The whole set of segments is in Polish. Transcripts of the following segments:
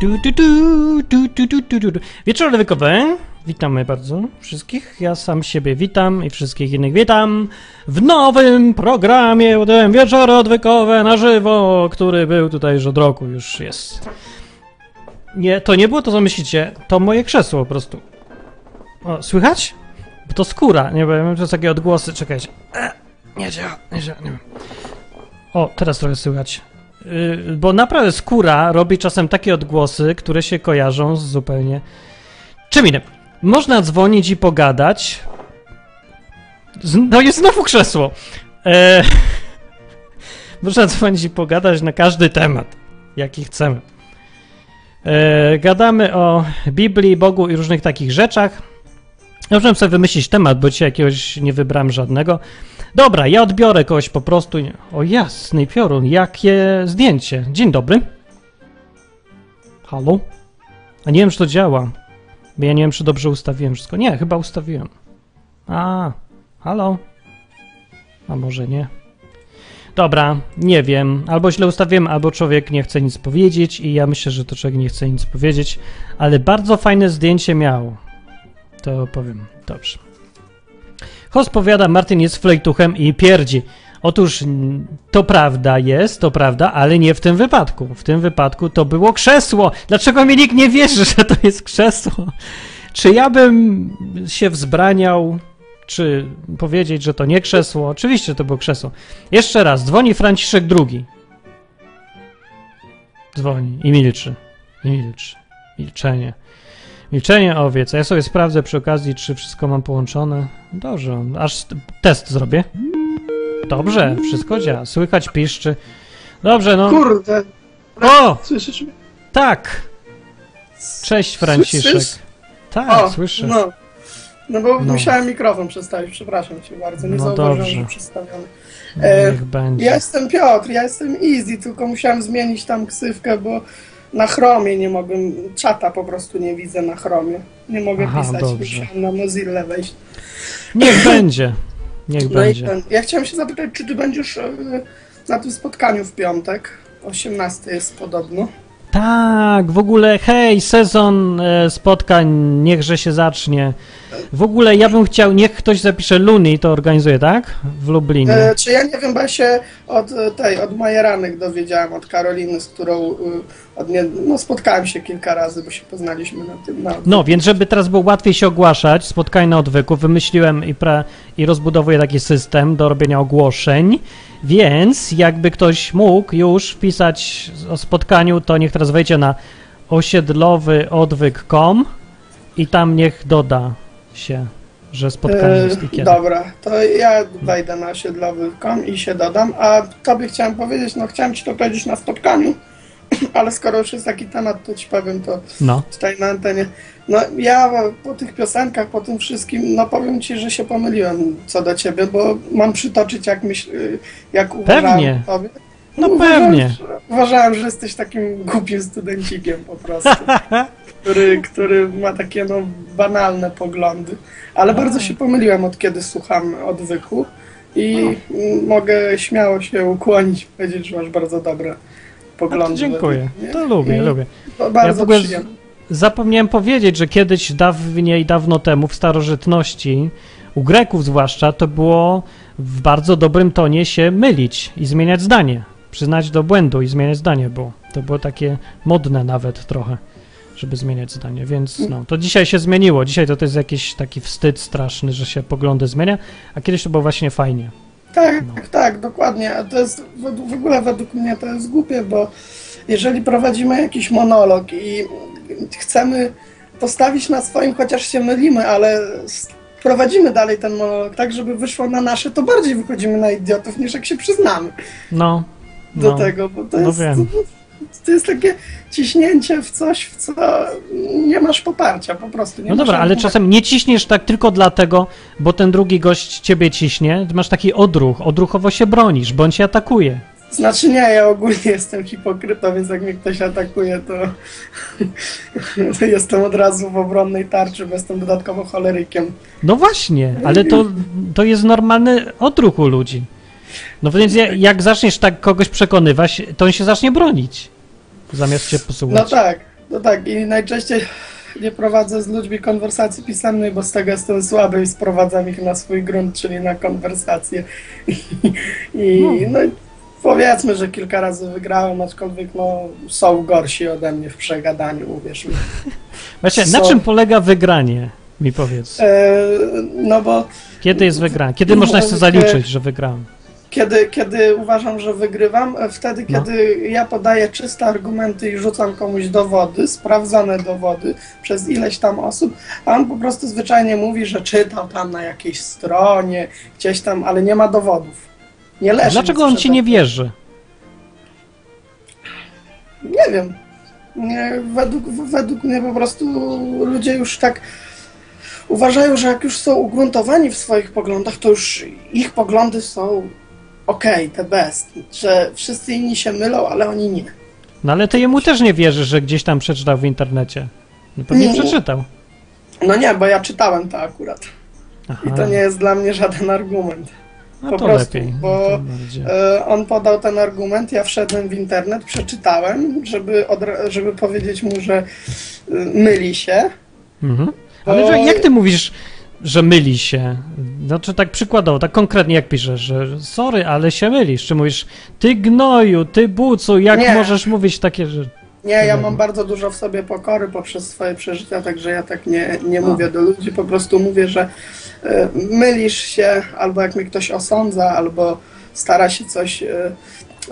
Du, du, du, du, du, du, du, du. Wieczór. Witamy bardzo wszystkich. Ja sam siebie witam i wszystkich innych witam w nowym programie ten Wieczory odwykowe na żywo, który był tutaj już od roku, już jest. Nie, to nie było to, co myślicie. To moje krzesło po prostu. O, słychać? Bo to skóra, nie wiem, to są takie odgłosy, czekajcie. E, nie działa, nie działa, nie wiem. O, teraz trochę słychać. Yy, bo naprawdę skóra robi czasem takie odgłosy, które się kojarzą z zupełnie czym innym. Można dzwonić i pogadać. No jest znowu krzesło. E, można dzwonić i pogadać na każdy temat, jaki chcemy. E, gadamy o Biblii, Bogu i różnych takich rzeczach. Ja Możemy sobie wymyślić temat, bo dzisiaj jakiegoś nie wybrałem żadnego. Dobra, ja odbiorę kogoś po prostu. O jasny piorun, jakie zdjęcie. Dzień dobry. Halo? A nie wiem, czy to działa. Bo ja nie wiem, czy dobrze ustawiłem wszystko. Nie, chyba ustawiłem. A, halo? A może nie? Dobra, nie wiem. Albo źle ustawiłem, albo człowiek nie chce nic powiedzieć i ja myślę, że to człowiek nie chce nic powiedzieć, ale bardzo fajne zdjęcie miał. To powiem. Dobrze. Host powiada, Martin jest flejtuchem i pierdzi. Otóż to prawda jest, to prawda, ale nie w tym wypadku. W tym wypadku to było krzesło. Dlaczego mi nikt nie wierzy, że to jest krzesło? Czy ja bym się wzbraniał, czy powiedzieć, że to nie krzesło? Oczywiście to było krzesło. Jeszcze raz, dzwoni Franciszek II. Dzwoni i milczy. I milczy. Milczenie. Milczenie owiec. Ja sobie sprawdzę przy okazji, czy wszystko mam połączone. Dobrze, aż test zrobię. Dobrze, wszystko działa. Słychać piszczy. Dobrze, no. Kurde, O! słyszysz mnie? Tak! Cześć, Franciszek. Słyszysz? Tak, O, słyszę. No. No bo No. musiałem mikrofon przestawić, przepraszam cię bardzo, nie No zauważyłem, dobrze. że przestawiony. E, Niech będzie. Ja jestem Piotr, ja jestem Easy, tylko musiałem zmienić tam ksywkę, bo na chromie nie mogłem, czata po prostu nie widzę na chromie. Nie mogę Aha, pisać, dobrze. musiałem na Mozilla wejść. Niech będzie. Niech No będzie. ten, ja chciałem się zapytać, czy ty będziesz e, na tym spotkaniu w piątek? 18 jest podobno. Tak, w ogóle, hej, sezon e, spotkań, niechże się zacznie. W ogóle ja bym chciał, niech ktoś zapisze Luni, to organizuje, tak? W Lublinie. E, czy ja nie wiem, bo ja się od e, tej, od Majeranek dowiedziałem, od Karoliny, z którą e, od nie, no, spotkałem się kilka razy, bo się poznaliśmy na tym. Na, No, więc żeby teraz było łatwiej się ogłaszać, spotkanie na odwyku, wymyśliłem i, pra, i rozbudowuję taki system do robienia ogłoszeń, więc jakby ktoś mógł już wpisać o spotkaniu, to niech teraz wejdzie na osiedlowyodwyk.com i tam niech doda się, że spotkanie E, jest i kiedy. Dobra, to ja wejdę na osiedlowy.com i się dodam, a tobie chciałem powiedzieć, no chciałem ci to powiedzieć na spotkaniu, ale skoro już jest taki temat, to ci powiem to No, tutaj na antenie. No ja po tych piosenkach, po tym wszystkim, no powiem ci, że się pomyliłem co do ciebie, bo mam przytoczyć jak myśl, jak uważałem tobie. no Uważałem, pewnie. że- Uważałem, że jesteś takim głupim studencikiem po prostu, który, który ma takie no banalne poglądy. Ale bardzo się pomyliłem od kiedy słucham odwyku i mm, mogę śmiało się ukłonić, powiedzieć, że masz bardzo dobre poglądy. to dziękuję, mnie. to lubię, I lubię. To bardzo w ogóle przyjemne. Zapomniałem powiedzieć, że kiedyś dawniej, dawno temu, w starożytności, u Greków zwłaszcza, to było w bardzo dobrym tonie się mylić i zmieniać zdanie. Przyznać do błędu i zmieniać zdanie było. To było takie modne nawet trochę, żeby zmieniać zdanie, więc no, to dzisiaj się zmieniło. Dzisiaj to, to jest jakiś taki wstyd straszny, że się poglądy zmienia, a kiedyś to było właśnie fajnie. Tak, No. tak, dokładnie. A to jest w ogóle według mnie to jest głupie, bo jeżeli prowadzimy jakiś monolog i chcemy postawić na swoim, chociaż się mylimy, ale prowadzimy dalej ten monolog tak, żeby wyszło na nasze, to bardziej wychodzimy na idiotów, niż jak się przyznamy No, do no. tego, bo to no jest, wiem. To jest takie ciśnięcie w coś, w co nie masz poparcia po prostu. Nie No dobra, ale czasem nie ciśniesz tak tylko dlatego, bo ten drugi gość ciebie ciśnie, masz taki odruch, odruchowo się bronisz, bądź się atakuje. Znaczy nie, ja ogólnie jestem hipokrytą, więc jak mnie ktoś atakuje, to, to jestem od razu w obronnej tarczy, bo jestem dodatkowo cholerykiem. No właśnie, ale to, to jest normalny odruch u ludzi. No więc ja- jak zaczniesz tak kogoś przekonywać, to on się zacznie bronić, zamiast No posłuchać. tak, No tak, i najczęściej nie prowadzę z ludźmi konwersacji pisemnej, bo z tego jestem słaby i sprowadzam ich na swój grunt, czyli na konwersację. I no, i powiedzmy, że kilka razy wygrałem, aczkolwiek no, są gorsi ode mnie w przegadaniu, uwierz mi. Właśnie, na Co? czym polega wygranie? Mi powiedz. E, no bo Kiedy jest wygranie? Kiedy można się zaliczyć, że wygrałem? Kiedy, kiedy uważam, że wygrywam, e, wtedy, No. kiedy ja podaję czyste argumenty i rzucam komuś dowody, sprawdzone dowody przez ileś tam osób, a on po prostu zwyczajnie mówi, że czytał tam na jakiejś stronie, gdzieś tam, ale nie ma dowodów. Nie leży. Dlaczego on ci nie wierzy? Nie wiem. Nie, według, według mnie po prostu ludzie już tak uważają, że jak już są ugruntowani w swoich poglądach, to już ich poglądy są okej, the best. Że wszyscy inni się mylą, ale oni nie. No ale ty jemu też nie wierzysz, że gdzieś tam przeczytał w internecie. No pewnie Nie. przeczytał. No nie, bo ja czytałem to akurat. Aha, I to nie jest dla mnie żaden argument. no po to prostu, lepiej. bo- No bardziej. E, On podał ten argument, ja wszedłem w internet, przeczytałem, żeby, żeby powiedzieć mu, że y, myli się. Mhm. Ale że, jak ty mówisz, że myli się? Znaczy tak przykładowo, tak konkretnie jak piszesz, że sorry, ale się mylisz. Czy mówisz, ty gnoju, ty bucu, jak Nie. możesz mówić takie rzeczy? Nie, ja mam bardzo dużo w sobie pokory poprzez swoje przeżycia, także ja tak nie, nie A. mówię do ludzi, po prostu mówię, że e, mylisz się, albo jak mnie ktoś osądza, albo stara się coś, e,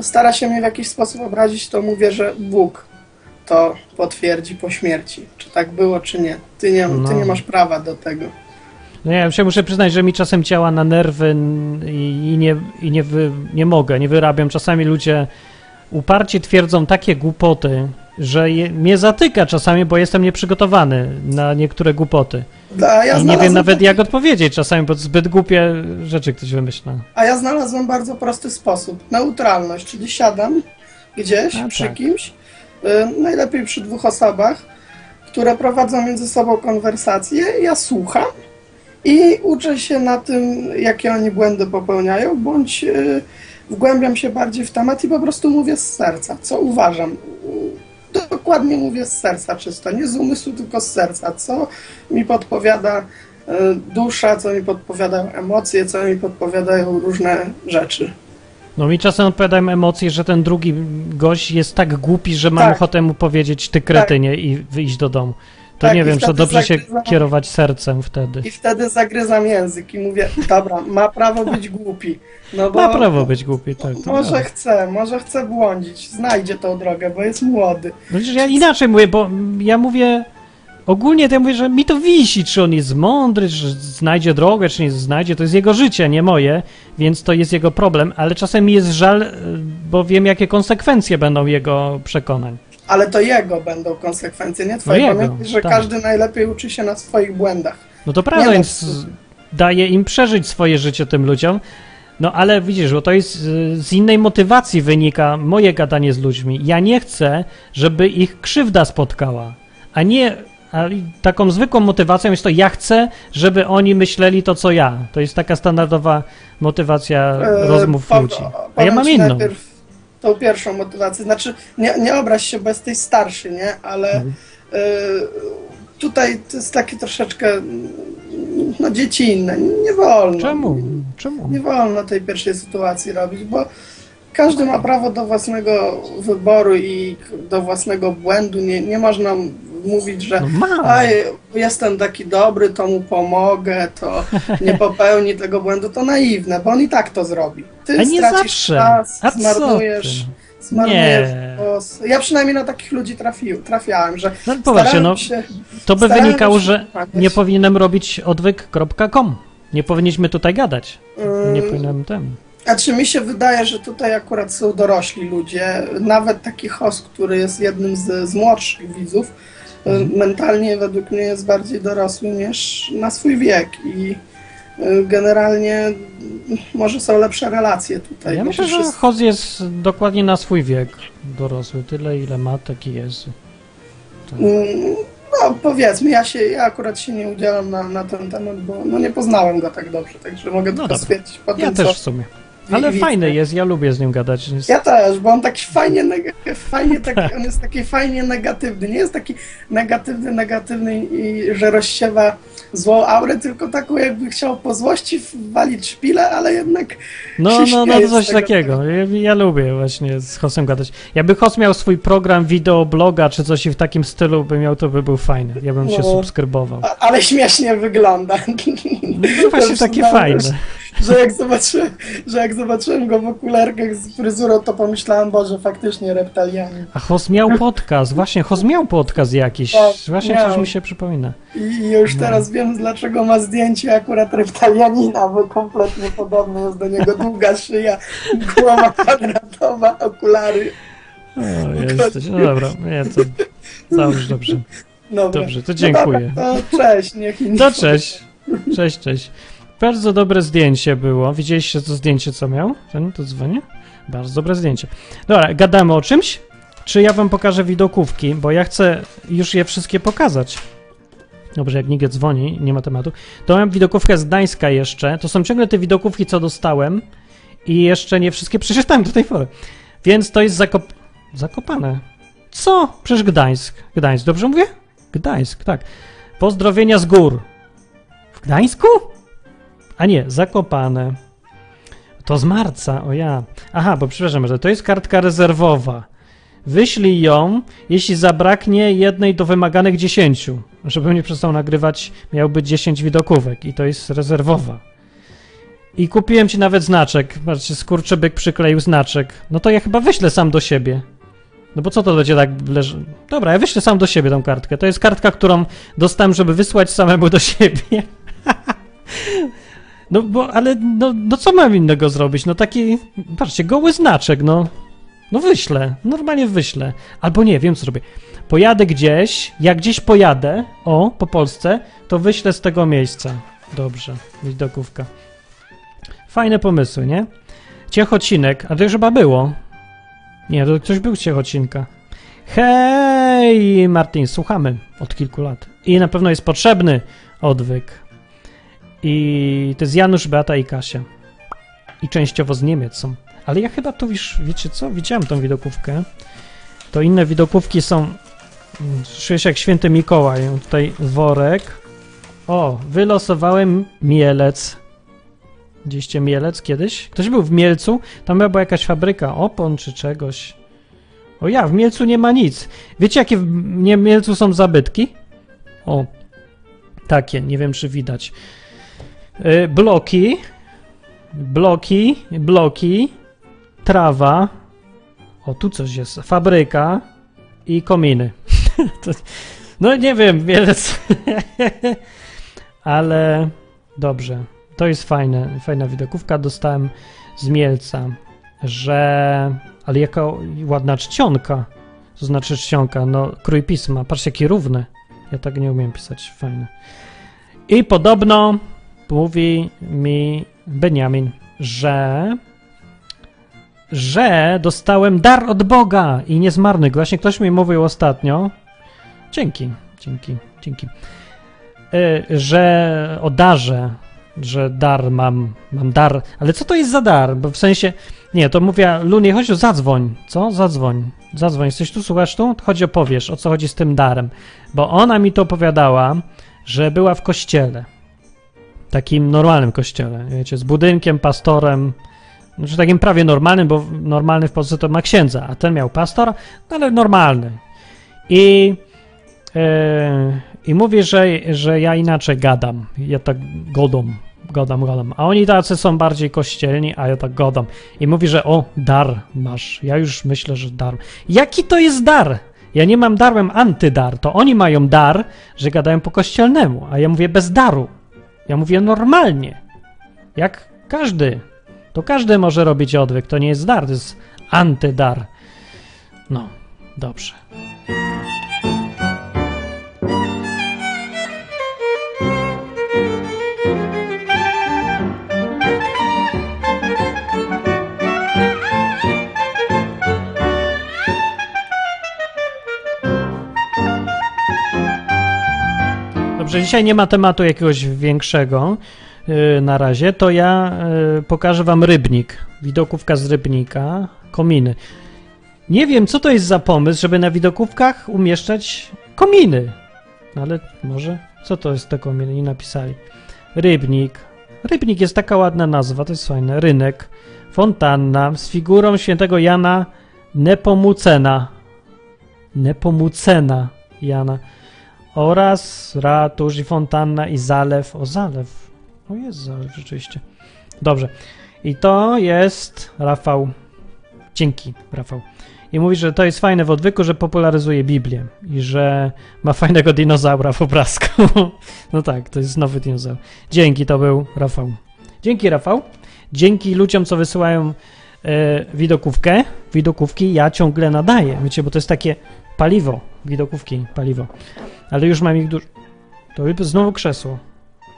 stara się mnie w jakiś sposób obrazić, to mówię, że Bóg to potwierdzi po śmierci. Czy tak było, czy nie. Ty nie, ty No. nie masz prawa do tego. No ja się muszę przyznać, że mi czasem działa na nerwy i, i, nie, i nie, wy, nie mogę, nie wyrabiam. Czasami ludzie uparcie twierdzą takie głupoty, że je, mnie zatyka czasami, bo jestem nieprzygotowany na niektóre głupoty. A ja I nie wiem nawet taki- jak odpowiedzieć czasami, bo zbyt głupie rzeczy ktoś wymyśla. A ja znalazłem bardzo prosty sposób. Neutralność, czyli siadam gdzieś A, przy tak. kimś, y, najlepiej przy dwóch osobach, które prowadzą między sobą konwersację. Ja słucham i uczę się na tym, jakie oni błędy popełniają, bądź y, wgłębiam się bardziej w temat i po prostu mówię z serca, co uważam. Dokładnie mówię z serca czysto, nie z umysłu, tylko z serca, co mi podpowiada y, dusza, co mi podpowiadają emocje, co mi podpowiadają różne rzeczy. No mi czasem odpowiadają emocje, że ten drugi gość jest tak głupi, że mam Tak. ochotę mu powiedzieć ty kretynie i wyjść do domu. To Tak, nie wiem, czy dobrze się zagryzam- kierować sercem wtedy. I wtedy zagryzam język i mówię, dobra, ma prawo być głupi. No bo Ma prawo być głupi, tak. Może chce, może chce błądzić, znajdzie tą drogę, bo jest młody. No przecież ja inaczej mówię, bo ja mówię. Ogólnie to ja mówię, że mi to wisi, czy on jest mądry, czy znajdzie drogę, czy nie znajdzie. To jest jego życie, nie moje, więc to jest jego problem, ale czasem mi jest żal, bo wiem, jakie konsekwencje będą jego przekonań. Ale to jego będą konsekwencje, nie twoje. No jego, Pamiętaj, że tak. każdy najlepiej uczy się na swoich błędach. No to prawda, no, więc daje im przeżyć swoje życie tym ludziom. No ale widzisz, bo to jest y, z innej motywacji wynika moje gadanie z ludźmi. Ja nie chcę, żeby ich krzywda spotkała, a nie a taką zwykłą motywacją jest to ja chcę, żeby oni myśleli to co ja. To jest taka standardowa motywacja E, rozmów po- ludzi. A ja mam inną. Najpierw tą pierwszą motywację. Znaczy, nie, nie obraź się, bo jesteś starszy, nie? Ale Mhm. e, tutaj to jest takie troszeczkę mm, no, dziecinne. Nie wolno. Czemu? Czemu? Nie wolno tej pierwszej sytuacji robić, bo każdy ma prawo do własnego wyboru i do własnego błędu. Nie, nie można mówić, że No. Aj, jestem taki dobry, to mu pomogę, to nie popełni tego błędu, to naiwne, bo on i tak to zrobi. Ty A nie stracisz zawsze. czas, A zmarnujesz, Nie. głos. Ja przynajmniej na takich ludzi trafił, trafiałem, że No starałem no się, to by wynikało, że nie powinienem robić odwyk.com. Nie powinniśmy tutaj gadać. Nie Ym, powinienem ten. A czy mi się wydaje, że tutaj akurat są dorośli ludzie, nawet taki host, który jest jednym z, z młodszych widzów. Mentalnie według mnie jest bardziej dorosły niż na swój wiek i y, generalnie może są lepsze relacje tutaj. Ja myślę, że wszystko- Hoz jest dokładnie na swój wiek dorosły. Tyle, ile ma, taki jest. Tak. Mm, No powiedzmy, ja się, ja akurat się nie udzielam na, na ten temat, bo no, nie poznałem go tak dobrze, także mogę No tylko stwierdzić po Ja też w sumie. Ale Wi- fajny jest, ja lubię z nim gadać. Jest... Ja też, bo on taki fajnie, fajnie taki, on jest taki fajnie negatywny. Nie jest taki negatywny, negatywny i że rozsiewa złą aurę, tylko taką jakby chciał po złości walić szpilę, ale jednak No, się no, no, coś takiego. Ja, ja lubię właśnie z Hosem gadać. Jakby Hos miał swój program wideobloga czy coś w takim stylu by miał, to by był fajny. Ja bym się No. subskrybował. A, ale śmiesznie wygląda. No właśnie już takie fajne. Że, że, jak zobaczyłem, że jak zobaczyłem go w okularkach z fryzurą, to pomyślałem, Boże, faktycznie reptalianin. A Hos miał podcast, właśnie, Hos miał podcast jakiś. Tak, Właśnie miał. coś mi się przypomina. I, I już No. teraz wiem, dlaczego ma zdjęcie akurat reptalianina, bo kompletnie podobny jest do niego długa szyja, głowa kwadratowa, okulary. O, jesteś. No dobra, nie, to dobrze, dobrze. Dobra. Dobrze, to dziękuję. No dobra, to cześć, niech inni. To cześć. Cześć, cześć. Bardzo dobre zdjęcie było. Widzieliście to zdjęcie, co miał? Ten, to dzwoni? Bardzo dobre zdjęcie. Dobra, gadamy o czymś? Czy ja wam pokażę widokówki, bo ja chcę już je wszystkie pokazać. Dobrze, jak nikt dzwoni, nie ma tematu. To mam widokówkę z Gdańska jeszcze. To są ciągle te widokówki, co dostałem i jeszcze nie wszystkie przeczytałem do tej pory. Więc to jest zakop... zakopane. Co? Przecież Gdańsk. Gdańsk, dobrze mówię? Gdańsk, tak. Pozdrowienia z gór. W Gdańsku? A nie, Zakopane. To z marca, o ja. Aha, bo przepraszam, że to jest kartka rezerwowa. Wyślij ją, jeśli zabraknie jednej do wymaganych 10. Żebym nie przestał nagrywać, miał być 10 widokówek i to jest rezerwowa. I kupiłem ci nawet znaczek. Patrzcie, skurczybyk przykleił znaczek. No to ja chyba wyślę sam do siebie. No bo co to będzie tak leży... Dobra, ja wyślę sam do siebie tą kartkę. To jest kartka, którą dostałem, żeby wysłać samemu do siebie. No bo, ale, no, no co mam innego zrobić? No taki, patrzcie, goły znaczek, no. No wyślę, normalnie wyślę. Albo nie, wiem co zrobię. Pojadę gdzieś, jak gdzieś pojadę, o, po Polsce, to wyślę z tego miejsca. Dobrze, widokówka. Fajne pomysły, nie? Ciechocinek, a to już chyba było. Nie, to ktoś był z Ciechocinka. Hej, Martin, słuchamy od kilku lat. I na pewno jest potrzebny odwyk. I to jest Janusz, Beata i Kasia. I częściowo z Niemiec są. Ale ja chyba to już, wiecie co? Widziałem tą widokówkę. To inne widokówki są. mm, Czuję się jak święty Mikołaj. Tutaj worek. O, wylosowałem Mielec. Widzieliście Mielec kiedyś? Ktoś był w Mielcu? Tam była jakaś fabryka opon czy czegoś. O ja, w Mielcu nie ma nic. Wiecie, jakie w Mielcu są zabytki? O, takie, nie wiem, czy widać. Y, bloki, bloki, bloki, trawa. O, tu coś jest. Fabryka i kominy. No nie wiem, Mielec. Ale dobrze. To jest fajne, fajna widokówka. Dostałem z Mielca, że... Ale jaka ładna czcionka. To znaczy czcionka, no krój pisma. Patrzcie, jakie równe. Ja tak nie umiem pisać. Fajne. I podobno mówi mi Beniamin, że że dostałem dar od Boga i nie zmarny go. Właśnie ktoś mi mówił ostatnio. Dzięki, dzięki, dzięki. Y, że o darze, że dar mam, mam dar. Ale co to jest za dar? Bo w sensie, nie, to mówię, Lunie, chodź tu, zadzwoń. Co? Zadzwoń. Zadzwoń, jesteś tu, słuchasz tu? Chodź opowiesz, o co chodzi z tym darem. Bo ona mi to opowiadała, że była w kościele. Takim normalnym kościele, wiecie, z budynkiem, pastorem. Znaczy takim prawie normalnym, bo normalny w Polsce to ma księdza, a ten miał pastor, no ale normalny. I, e, i mówi, że, że ja inaczej gadam. Ja tak godam, gadam, gadam. A oni tacy są bardziej kościelni, a ja tak gadam. I mówi, że o, dar masz. Ja już myślę, że dar. Jaki to jest dar? Ja nie mam daru, mam antydar. To oni mają dar, że gadają po kościelnemu, a ja mówię bez daru. Ja mówię normalnie. Jak każdy. To każdy może robić odwyk. To nie jest dar, to jest antydar. No, dobrze. Dobrze, dzisiaj nie ma tematu jakiegoś większego. y, na razie, to ja y, pokażę wam rybnik. Widokówka z rybnika, kominy. Nie wiem, co to jest za pomysł, żeby na widokówkach umieszczać kominy. No ale może, co to jest te kominy? Nie napisali. Rybnik. Rybnik jest taka ładna nazwa, to jest fajne. Rynek. Fontanna z figurą świętego Jana Nepomucena. Nepomucena Jana. Oraz ratusz i fontanna i zalew. O, zalew. O, jest zalew, rzeczywiście. Dobrze. I to jest Rafał. Dzięki, Rafał. I mówi, że to jest fajne w odwyku, że popularyzuje Biblię i że ma fajnego dinozaura w obrazku. no tak, to jest nowy dinozaur. Dzięki, to był Rafał. Dzięki, Rafał. Dzięki ludziom, co wysyłają e, widokówkę, widokówki, ja ciągle nadaję. Wiecie, bo to jest takie paliwo, widokówki, paliwo. Ale już mam ich dużo. To znowu krzesło.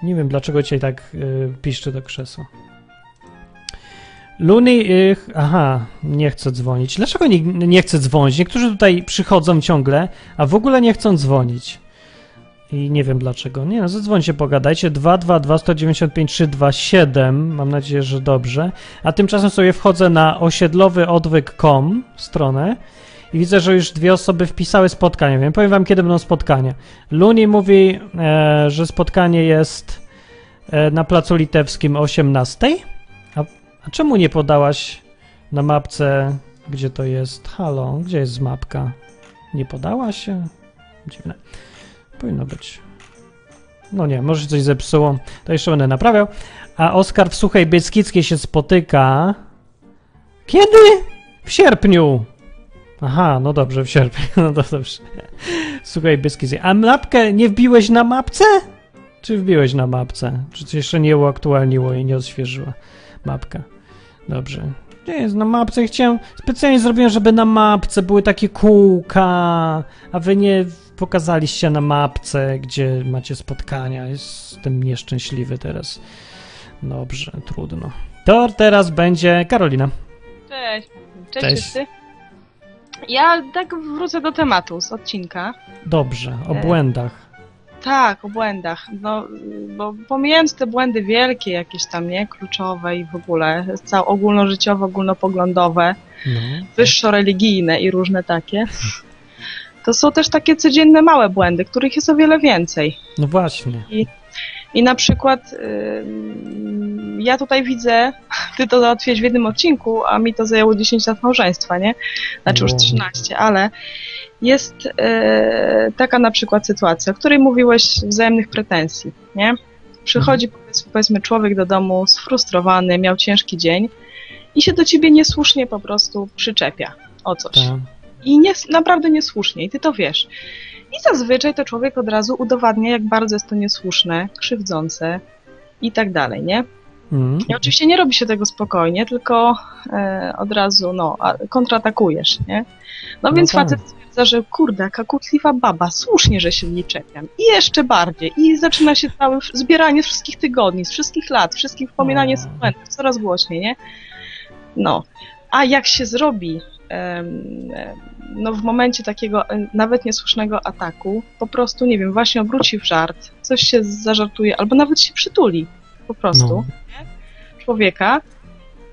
Nie wiem, dlaczego dzisiaj tak y, piszczy to krzesło. Luny, y, aha, nie chce dzwonić. Dlaczego nie, nie chce dzwonić? Niektórzy tutaj przychodzą ciągle, a w ogóle nie chcą dzwonić. I nie wiem dlaczego. Nie no, zadzwońcie, pogadajcie. 222 195 327. Mam nadzieję, że dobrze. A tymczasem sobie wchodzę na osiedlowyodwyk.com stronę i widzę, że już dwie osoby wpisały spotkanie. Wiem, powiem wam, kiedy będą spotkania. Luni mówi, e, że spotkanie jest e, na Placu Litewskim o 18. A, a czemu nie podałaś na mapce, gdzie to jest? Halo, gdzie jest mapka? Nie podała się? Dziwne. Powinno być. No nie, może coś zepsuło. To jeszcze będę naprawiał. A Oskar w Suchej Bieskickiej się spotyka. Kiedy? W sierpniu. Aha, no dobrze, w sierpniu. No to dobrze. Słuchaj, Beskidzie. A mapkę nie wbiłeś na mapce? Czy wbiłeś na mapce? Czy coś jeszcze nie uaktualniło i nie odświeżyła mapka? Dobrze. Nie jest na mapce. Chciałem. Specjalnie zrobiłem, żeby na mapce były takie kółka, a wy nie pokazaliście na mapce, gdzie macie spotkania. Jestem nieszczęśliwy teraz. Dobrze, trudno. To teraz będzie Karolina. Cześć. Cześć, Cześć. Ja tak wrócę do tematu z odcinka. Dobrze, o E. błędach. Tak, o błędach. No, bo pomijając te błędy wielkie, jakieś tam, nie? Kluczowe i w ogóle, cał ogólnożyciowe, ogólnopoglądowe, No. wyższo-religijne i różne takie, to są też takie codzienne małe błędy, których jest o wiele więcej. No właśnie. I na przykład ym, ja tutaj widzę, ty to załatwiłeś w jednym odcinku, a mi to zajęło 10 lat małżeństwa, nie? Znaczy już Wow. 13, ale jest e, taka na przykład sytuacja, o której mówiłeś wzajemnych pretensji, nie? Przychodzi powiedzmy, powiedzmy człowiek do domu sfrustrowany, miał ciężki dzień i się do ciebie niesłusznie po prostu przyczepia o coś. Tak. I nie, naprawdę niesłusznie, i ty to wiesz. I zazwyczaj to człowiek od razu udowadnia, jak bardzo jest to niesłuszne, krzywdzące i tak dalej, nie? Mm. I oczywiście nie robi się tego spokojnie, tylko e, od razu, no, kontratakujesz, nie? No No więc tak. facet stwierdza, że kurde, jaka kłótliwa baba, słusznie, że się w niej czepiam. I jeszcze bardziej. I zaczyna się całe zbieranie z wszystkich tygodni, z wszystkich lat, wszystkich wspominanie O. z błędów, coraz głośniej, nie? No. A jak się zrobi em, em, no w momencie takiego em, nawet niesłusznego ataku, po prostu, nie wiem, właśnie obróci w żart, coś się zażartuje, albo nawet się przytuli, po prostu No. człowieka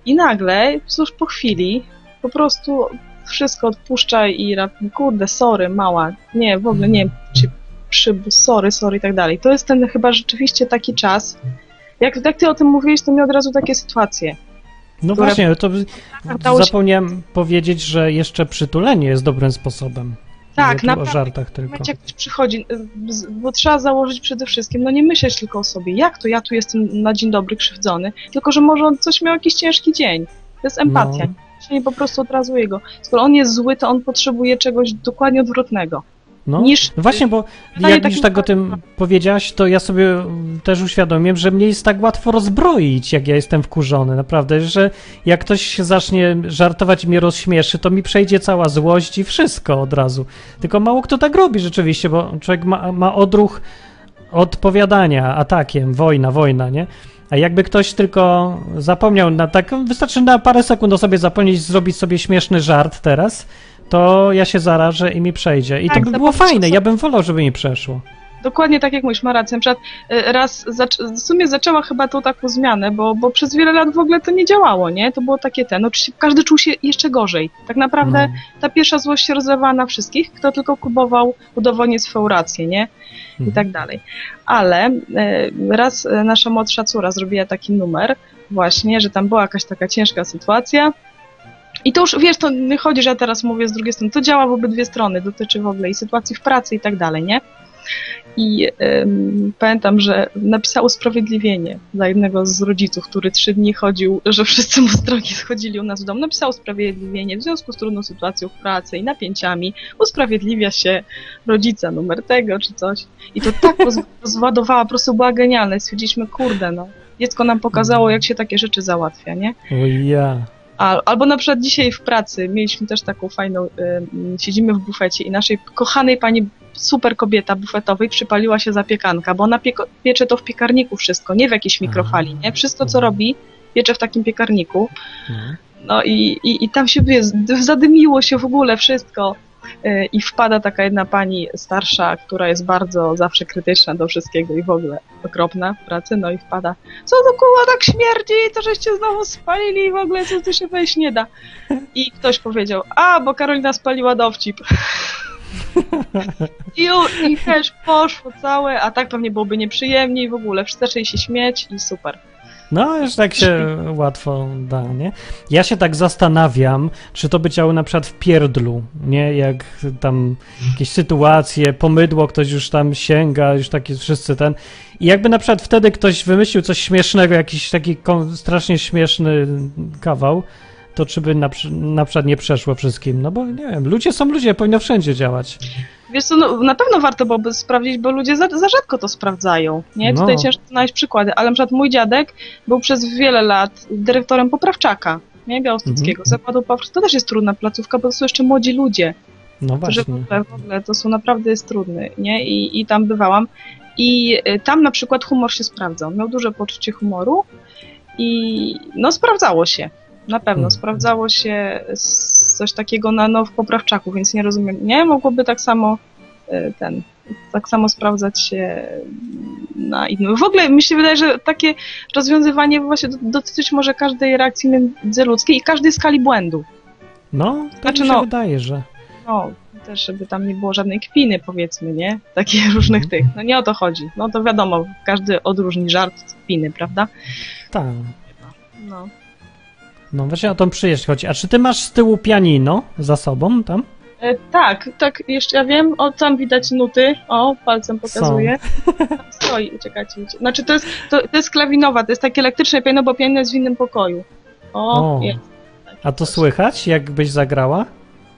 i nagle, cóż po chwili, po prostu wszystko odpuszcza i kurde, sorry, mała, nie, w ogóle nie, czy przy, sorry, sorry i tak dalej. To jest ten chyba rzeczywiście taki czas, jak, jak ty o tym mówiłeś, to mi od razu takie sytuacje. No właśnie, to zapomniałem powiedzieć, że jeszcze przytulenie jest dobrym sposobem. Tak, tu o żartach tylko. jak ktoś przychodzi, y, bo trzeba założyć przede wszystkim, no nie myśleć tylko o sobie, jak to ja tu jestem na dzień dobry krzywdzony, tylko że może on coś miał jakiś ciężki dzień. To jest empatia. No. Nie po prostu od razu jego. Skoro on jest zły, to on potrzebuje czegoś dokładnie odwrotnego. No, Niż no właśnie, bo Daje jak już tak o tym powiedziałaś, to ja sobie też uświadomiłem, że mnie jest tak łatwo rozbroić, jak ja jestem wkurzony, naprawdę, że jak ktoś zacznie żartować i mnie rozśmieszy, to mi przejdzie cała złość i wszystko od razu. Tylko mało kto tak robi rzeczywiście, bo człowiek ma, ma odruch odpowiadania atakiem, wojna, wojna, nie? A jakby ktoś tylko zapomniał na tak, wystarczy na parę sekund o sobie zapomnieć, zrobić sobie śmieszny żart teraz, to ja się zarażę i mi przejdzie. I Tak, to by było fajne, ja bym wolał, żeby mi przeszło. dokładnie tak jak mówisz, ma rację. Na przykład e, raz, w sumie zaczęła chyba tą taką zmianę, bo, bo przez wiele lat w ogóle to nie działało, nie? To było takie ten, oczywiście każdy czuł się jeszcze gorzej. Tak naprawdę No. ta pierwsza złość się rozlewała na wszystkich, kto tylko próbował udowodnić swoją rację, nie? I Mhm. tak dalej. Ale e, raz e, nasza młodsza córa zrobiła taki numer właśnie, że tam była jakaś taka ciężka sytuacja i to już, wiesz, to nie chodzi, że ja teraz mówię z drugiej strony, to działa w obydwie strony, dotyczy w ogóle i sytuacji w pracy i tak dalej, nie? I pamiętam, że napisał usprawiedliwienie dla jednego z rodziców, który trzy dni chodził, że wszyscy mu z drogi schodzili u nas w domu. Napisał usprawiedliwienie w związku z trudną sytuacją w pracy i napięciami. Usprawiedliwia się rodzica numer tego czy coś. I to tak roz- rozładowała, po prostu była genialna. Stwierdziliśmy, kurde, no. Dziecko nam pokazało, jak się takie rzeczy załatwia, nie? O ja. Al, albo na przykład dzisiaj w pracy mieliśmy też taką fajną, ym, siedzimy w bufecie i naszej kochanej pani super kobieta bufetowej przypaliła się zapiekanka, bo ona pieko, piecze to w piekarniku wszystko, nie w jakiejś mikrofali, nie? Wszystko co robi piecze w takim piekarniku. No. No i, i, i tam się wie, zadymiło się w ogóle wszystko. Yy, I wpada taka jedna pani starsza, która jest bardzo zawsze krytyczna do wszystkiego i w ogóle okropna w pracy, no i wpada. Co to kurwa tak śmierdzi, to żeście znowu spalili w ogóle, co tu się wejść nie da. I ktoś powiedział, a, bo Karolina spaliła dowcip. I, I też poszło całe, a tak pewnie byłoby nieprzyjemnie i w ogóle wszyscy zaczęli się śmieć i super. No, już tak się łatwo da, nie? Ja się tak zastanawiam, czy to by działo na przykład w pierdlu, nie? Jak tam jakieś sytuacje, pomydło, ktoś już tam sięga, już taki wszyscy ten. I jakby na przykład wtedy ktoś wymyślił coś śmiesznego, jakiś taki strasznie śmieszny kawał, to czy by na, na przykład nie przeszło wszystkim? No bo nie wiem, ludzie są ludzie, powinno wszędzie działać. Wiesz co, no, na pewno warto byłoby sprawdzić, bo ludzie za, za rzadko to sprawdzają, nie? No. Tutaj ciężko znaleźć przykłady, ale na przykład mój dziadek był przez wiele lat dyrektorem poprawczaka, nie? Białostockiego, Mhm. zakładu poprawczaka. To też jest trudna placówka, bo to są jeszcze młodzi ludzie, No że w właśnie. ogóle, w ogóle to są naprawdę jest trudny, nie? I, I tam bywałam. I y, tam na przykład humor się sprawdzał. Miał duże poczucie humoru i no sprawdzało się. Na pewno Mhm. sprawdzało się coś takiego na no, w poprawczaku, więc nie rozumiem. Nie mogłoby tak samo y, ten, tak samo sprawdzać się na innym. W ogóle mi się wydaje, że takie rozwiązywanie właśnie do- dotyczyć może każdej reakcji międzyludzkiej i każdej skali błędu. No, to Znaczy, mi się no- wydaje, że... No, też żeby tam nie było żadnej kpiny, powiedzmy, nie? Takich różnych tych. No nie o to chodzi. No to wiadomo, każdy odróżni żart od kpiny, prawda? Tak. No. No właśnie o tą przyjaźń chodzi. A czy ty masz z tyłu pianino za sobą tam? E, tak, tak, jeszcze ja wiem, o tam widać nuty, o, palcem pokazuję. Tam stoi, czekajcie, wiecie. Znaczy to jest, to, to jest klawinowa, to jest takie elektryczne piano, bo piano jest w innym pokoju. O, O. jest. A to słychać, jakbyś zagrała?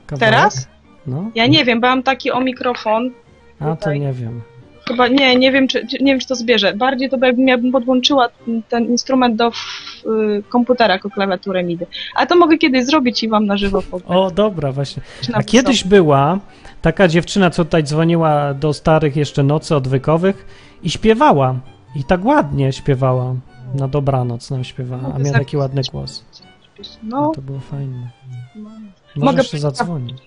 Kawałek? Teraz? No. Ja nie wiem, bo mam taki o mikrofon, A to tutaj. nie wiem. Chyba nie, nie wiem, czy, czy- nie wiem, czy to zbierze. Bardziej to by jakbym, jakbym podłączyła ten instrument do komputera jako klawiaturę MIDI. Ale to mogę kiedyś zrobić i wam na żywo pokażę. O, dobra, właśnie. A kiedyś była taka dziewczyna, co tutaj dzwoniła do starych jeszcze nocy odwykowych i śpiewała. I tak ładnie śpiewała. Na dobranoc nam śpiewała, a miała taki ładny głos. No, No to było fajne. no. Mogę się zadzwonić.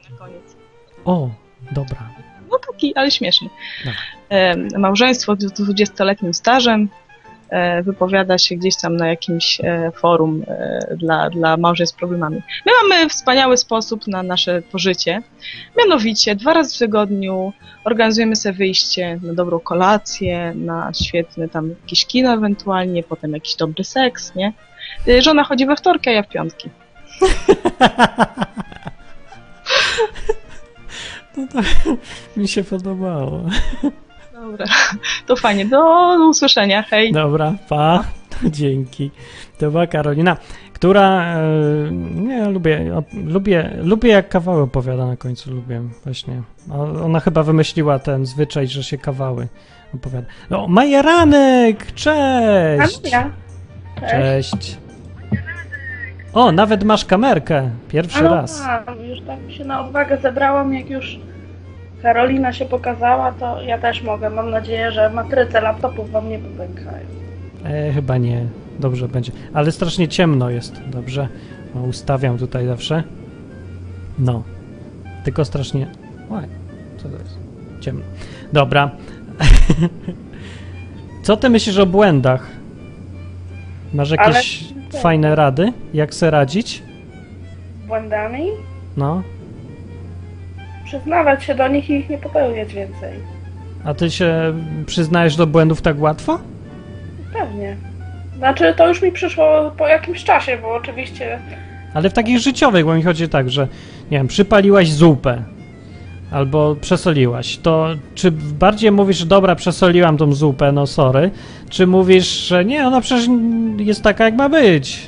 O, dobra. No taki, ale śmieszny. E, małżeństwo z 20-letnim stażem wypowiada się gdzieś tam na jakimś e, forum e, dla, dla małżeństw z problemami. My mamy wspaniały sposób na nasze pożycie. Mianowicie dwa razy w tygodniu organizujemy sobie wyjście na dobrą kolację, na świetny tam jakieś kino ewentualnie, potem jakiś dobry seks, nie? E, Żona chodzi we wtorki, a ja w piątki. No to mi się podobało. Dobra, to fajnie. Do usłyszenia. Hej. Dobra, pa. Dzięki. To była Karolina, która. E, nie, lubię, lubię, lubię jak kawały opowiada na końcu, lubię właśnie. Ona chyba wymyśliła ten zwyczaj, że się kawały opowiada. No, Majeranek! Cześć! Ja. Cześć. O, nawet masz kamerkę. Pierwszy Ale raz. już tak się na odwagę zebrałam, jak już Karolina się pokazała, to ja też mogę. Mam nadzieję, że matryce laptopów wam nie popękają. E, chyba nie. Dobrze będzie. Ale strasznie ciemno jest. Dobrze. No, ustawiam tutaj zawsze. No. Tylko strasznie. Oj, co to jest? Ciemno. Dobra. Co ty myślisz o błędach? Masz jakieś Ale- fajne rady, jak se radzić? Błędami? No. Przyznawać się do nich i ich nie popełniać więcej. A ty się przyznajesz do błędów tak łatwo? Pewnie. Znaczy, to już mi przyszło po jakimś czasie, bo oczywiście Ale w takich życiowych, bo mi chodzi tak, że nie wiem, przypaliłaś zupę albo przesoliłaś, to czy bardziej mówisz, dobra, przesoliłam tą zupę, no sorry, czy mówisz, że nie, ona przecież jest taka, jak ma być?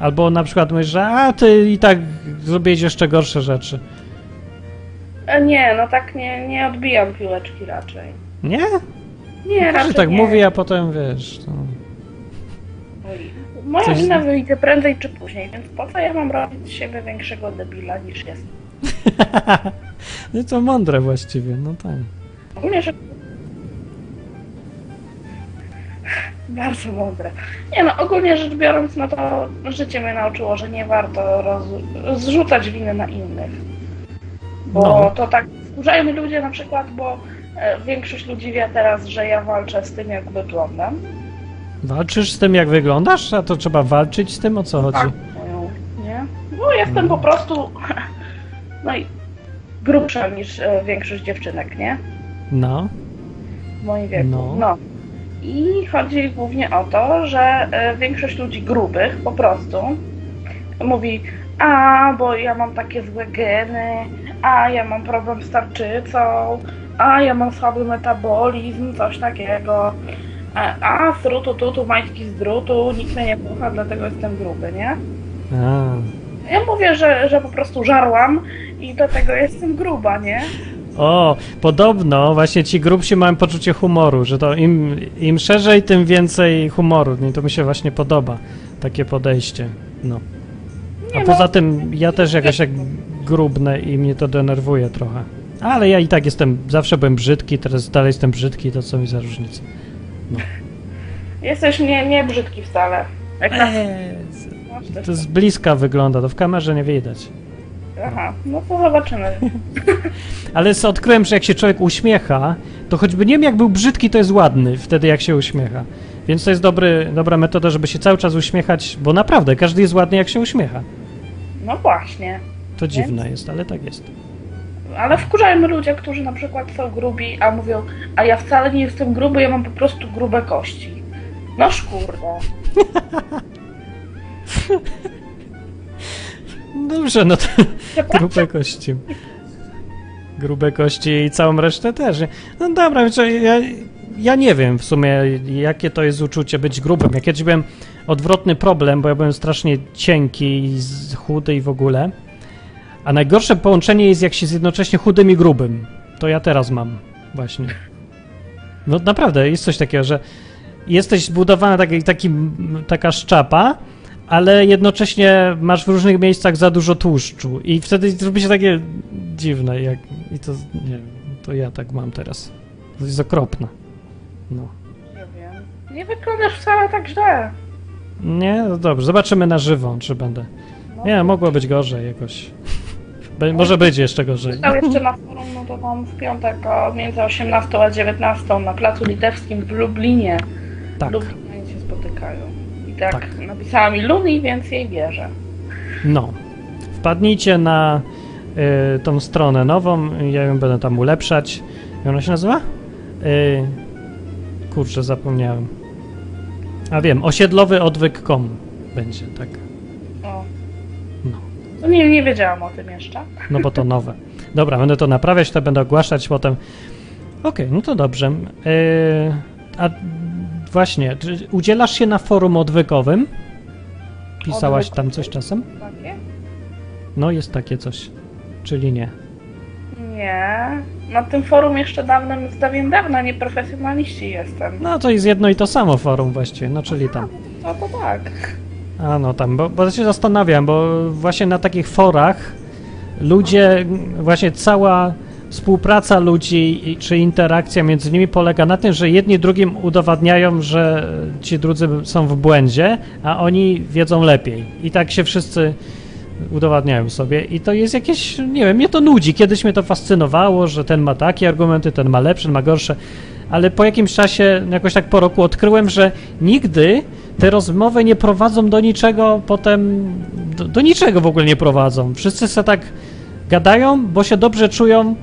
Albo na przykład mówisz, że a ty i tak zrobiłeś jeszcze gorsze rzeczy. Nie, no tak nie, nie odbijam piłeczki raczej. Nie? Nie, Każdy raczej tak nie. mówi, a potem wiesz. To... Oj. Moja Coś- wina wyjdzie prędzej czy później, więc po co ja mam robić z siebie większego debila niż jest? no to mądre właściwie, no tak. Bardzo mądre. Nie no, ogólnie rzecz biorąc, no to życie mnie nauczyło, że nie warto roz... zrzucać winy na innych. Bo No. to tak wkurzajmy ludzie na przykład, bo e, większość ludzi wie teraz, że ja walczę z tym, jak wyglądam. Walczysz z tym, jak wyglądasz? A to trzeba walczyć z tym, o co chodzi? Tak, nie? Bo jestem po prostu, no i grubsza niż e, większość dziewczynek, nie? No. W moim wieku. No. No. I chodzi głównie o to, że e, większość ludzi grubych po prostu mówi, a bo ja mam takie złe geny, a ja mam problem z tarczycą, a ja mam słaby metabolizm, coś takiego. A, a z drutu, tutu, majtki z drutu, nikt mnie nie kocha, dlatego jestem gruby, nie? A. Ja mówię, że, że po prostu żarłam i dlatego jestem gruba, nie? O, podobno właśnie ci grubsi mają poczucie humoru, że to im, im szerzej, tym więcej humoru. I to mi się właśnie podoba, takie podejście. No. A Nie poza no. tym ja też jakoś jak grubnę i mnie to denerwuje trochę. Ale ja i tak jestem, zawsze byłem brzydki, teraz dalej jestem brzydki, to co mi za różnica. Jesteś nie, nie brzydki wcale. Jak na... Masz też To z bliska wygląda, to w kamerze nie widać. Aha, no to zobaczymy. Ale s- odkryłem, że jak się człowiek uśmiecha, to choćby nie wiem jak był brzydki, to jest ładny wtedy jak się uśmiecha. Więc to jest dobry, dobra metoda, żeby się cały czas uśmiechać, bo naprawdę każdy jest ładny jak się uśmiecha. No właśnie. To dziwne jest, ale tak jest. Ale wkurzajmy ludzie, którzy na przykład są grubi, a mówią, a ja wcale nie jestem gruby, ja mam po prostu grube kości. No kurde. Dobrze, no to grube kości. Grube kości i całą resztę też. No dobra, ja, ja nie wiem w sumie, jakie to jest uczucie być grubym. Ja kiedyś byłem odwrotny problem, bo ja byłem strasznie cienki i chudy i w ogóle. A najgorsze połączenie jest, jak się jest jednocześnie chudym i grubym. To ja teraz mam, właśnie. No naprawdę, jest coś takiego, że jesteś zbudowana taki, taki, taka szczapa, ale jednocześnie masz w różnych miejscach za dużo tłuszczu i wtedy zrobi się takie dziwne, jak i to, nie to ja tak mam teraz. To jest okropne. No. nie wiem. Nie wyglądasz wcale tak źle. Nie, no dobrze, zobaczymy na żywo, czy będę. Nie, mogło być gorzej jakoś. Be, może być jeszcze gorzej. Stał jeszcze na forum, no to tam w piątek o między 18 a 19 na Placu Litewskim w Lublinie. Tak, Lublinianie się spotykają. I tak, Tak. napisała mi Luni, więc jej wierzę. no. Wpadnijcie na y, tą stronę nową, ja ją będę tam ulepszać. Jak ona się nazywa? Y, kurczę, zapomniałem. A wiem, osiedlowyodwyk.com będzie, tak. O. No. No nie, nie wiedziałam o tym jeszcze. No bo to nowe. Dobra, będę to naprawiać, to będę ogłaszać potem. Okej, no to dobrze. Yy, a właśnie, czy udzielasz się na forum odwykowym? Pisałaś tam Odwykowym? coś czasem? Takie? No, jest takie coś. Czyli nie. Nie. Na tym forum jeszcze dawnym, z dawien dawna nieprofesjonaliści jestem. No to jest jedno i to samo forum właściwie, no czyli tam. No to tak. A no tam, bo, bo się zastanawiam, bo właśnie na takich forach ludzie, właśnie cała współpraca ludzi i- czy interakcja między nimi polega na tym, że jedni drugim udowadniają, że ci drudzy są w błędzie, a oni wiedzą lepiej. I tak się wszyscy udowadniają sobie i to jest jakieś, nie wiem, mnie to nudzi. Kiedyś mnie to fascynowało, że ten ma takie argumenty, ten ma lepsze, ten ma gorsze, ale po jakimś czasie, jakoś tak po roku odkryłem, że nigdy te rozmowy nie prowadzą do niczego potem, do, do niczego w ogóle nie prowadzą. Wszyscy se tak gadają, bo się dobrze czują,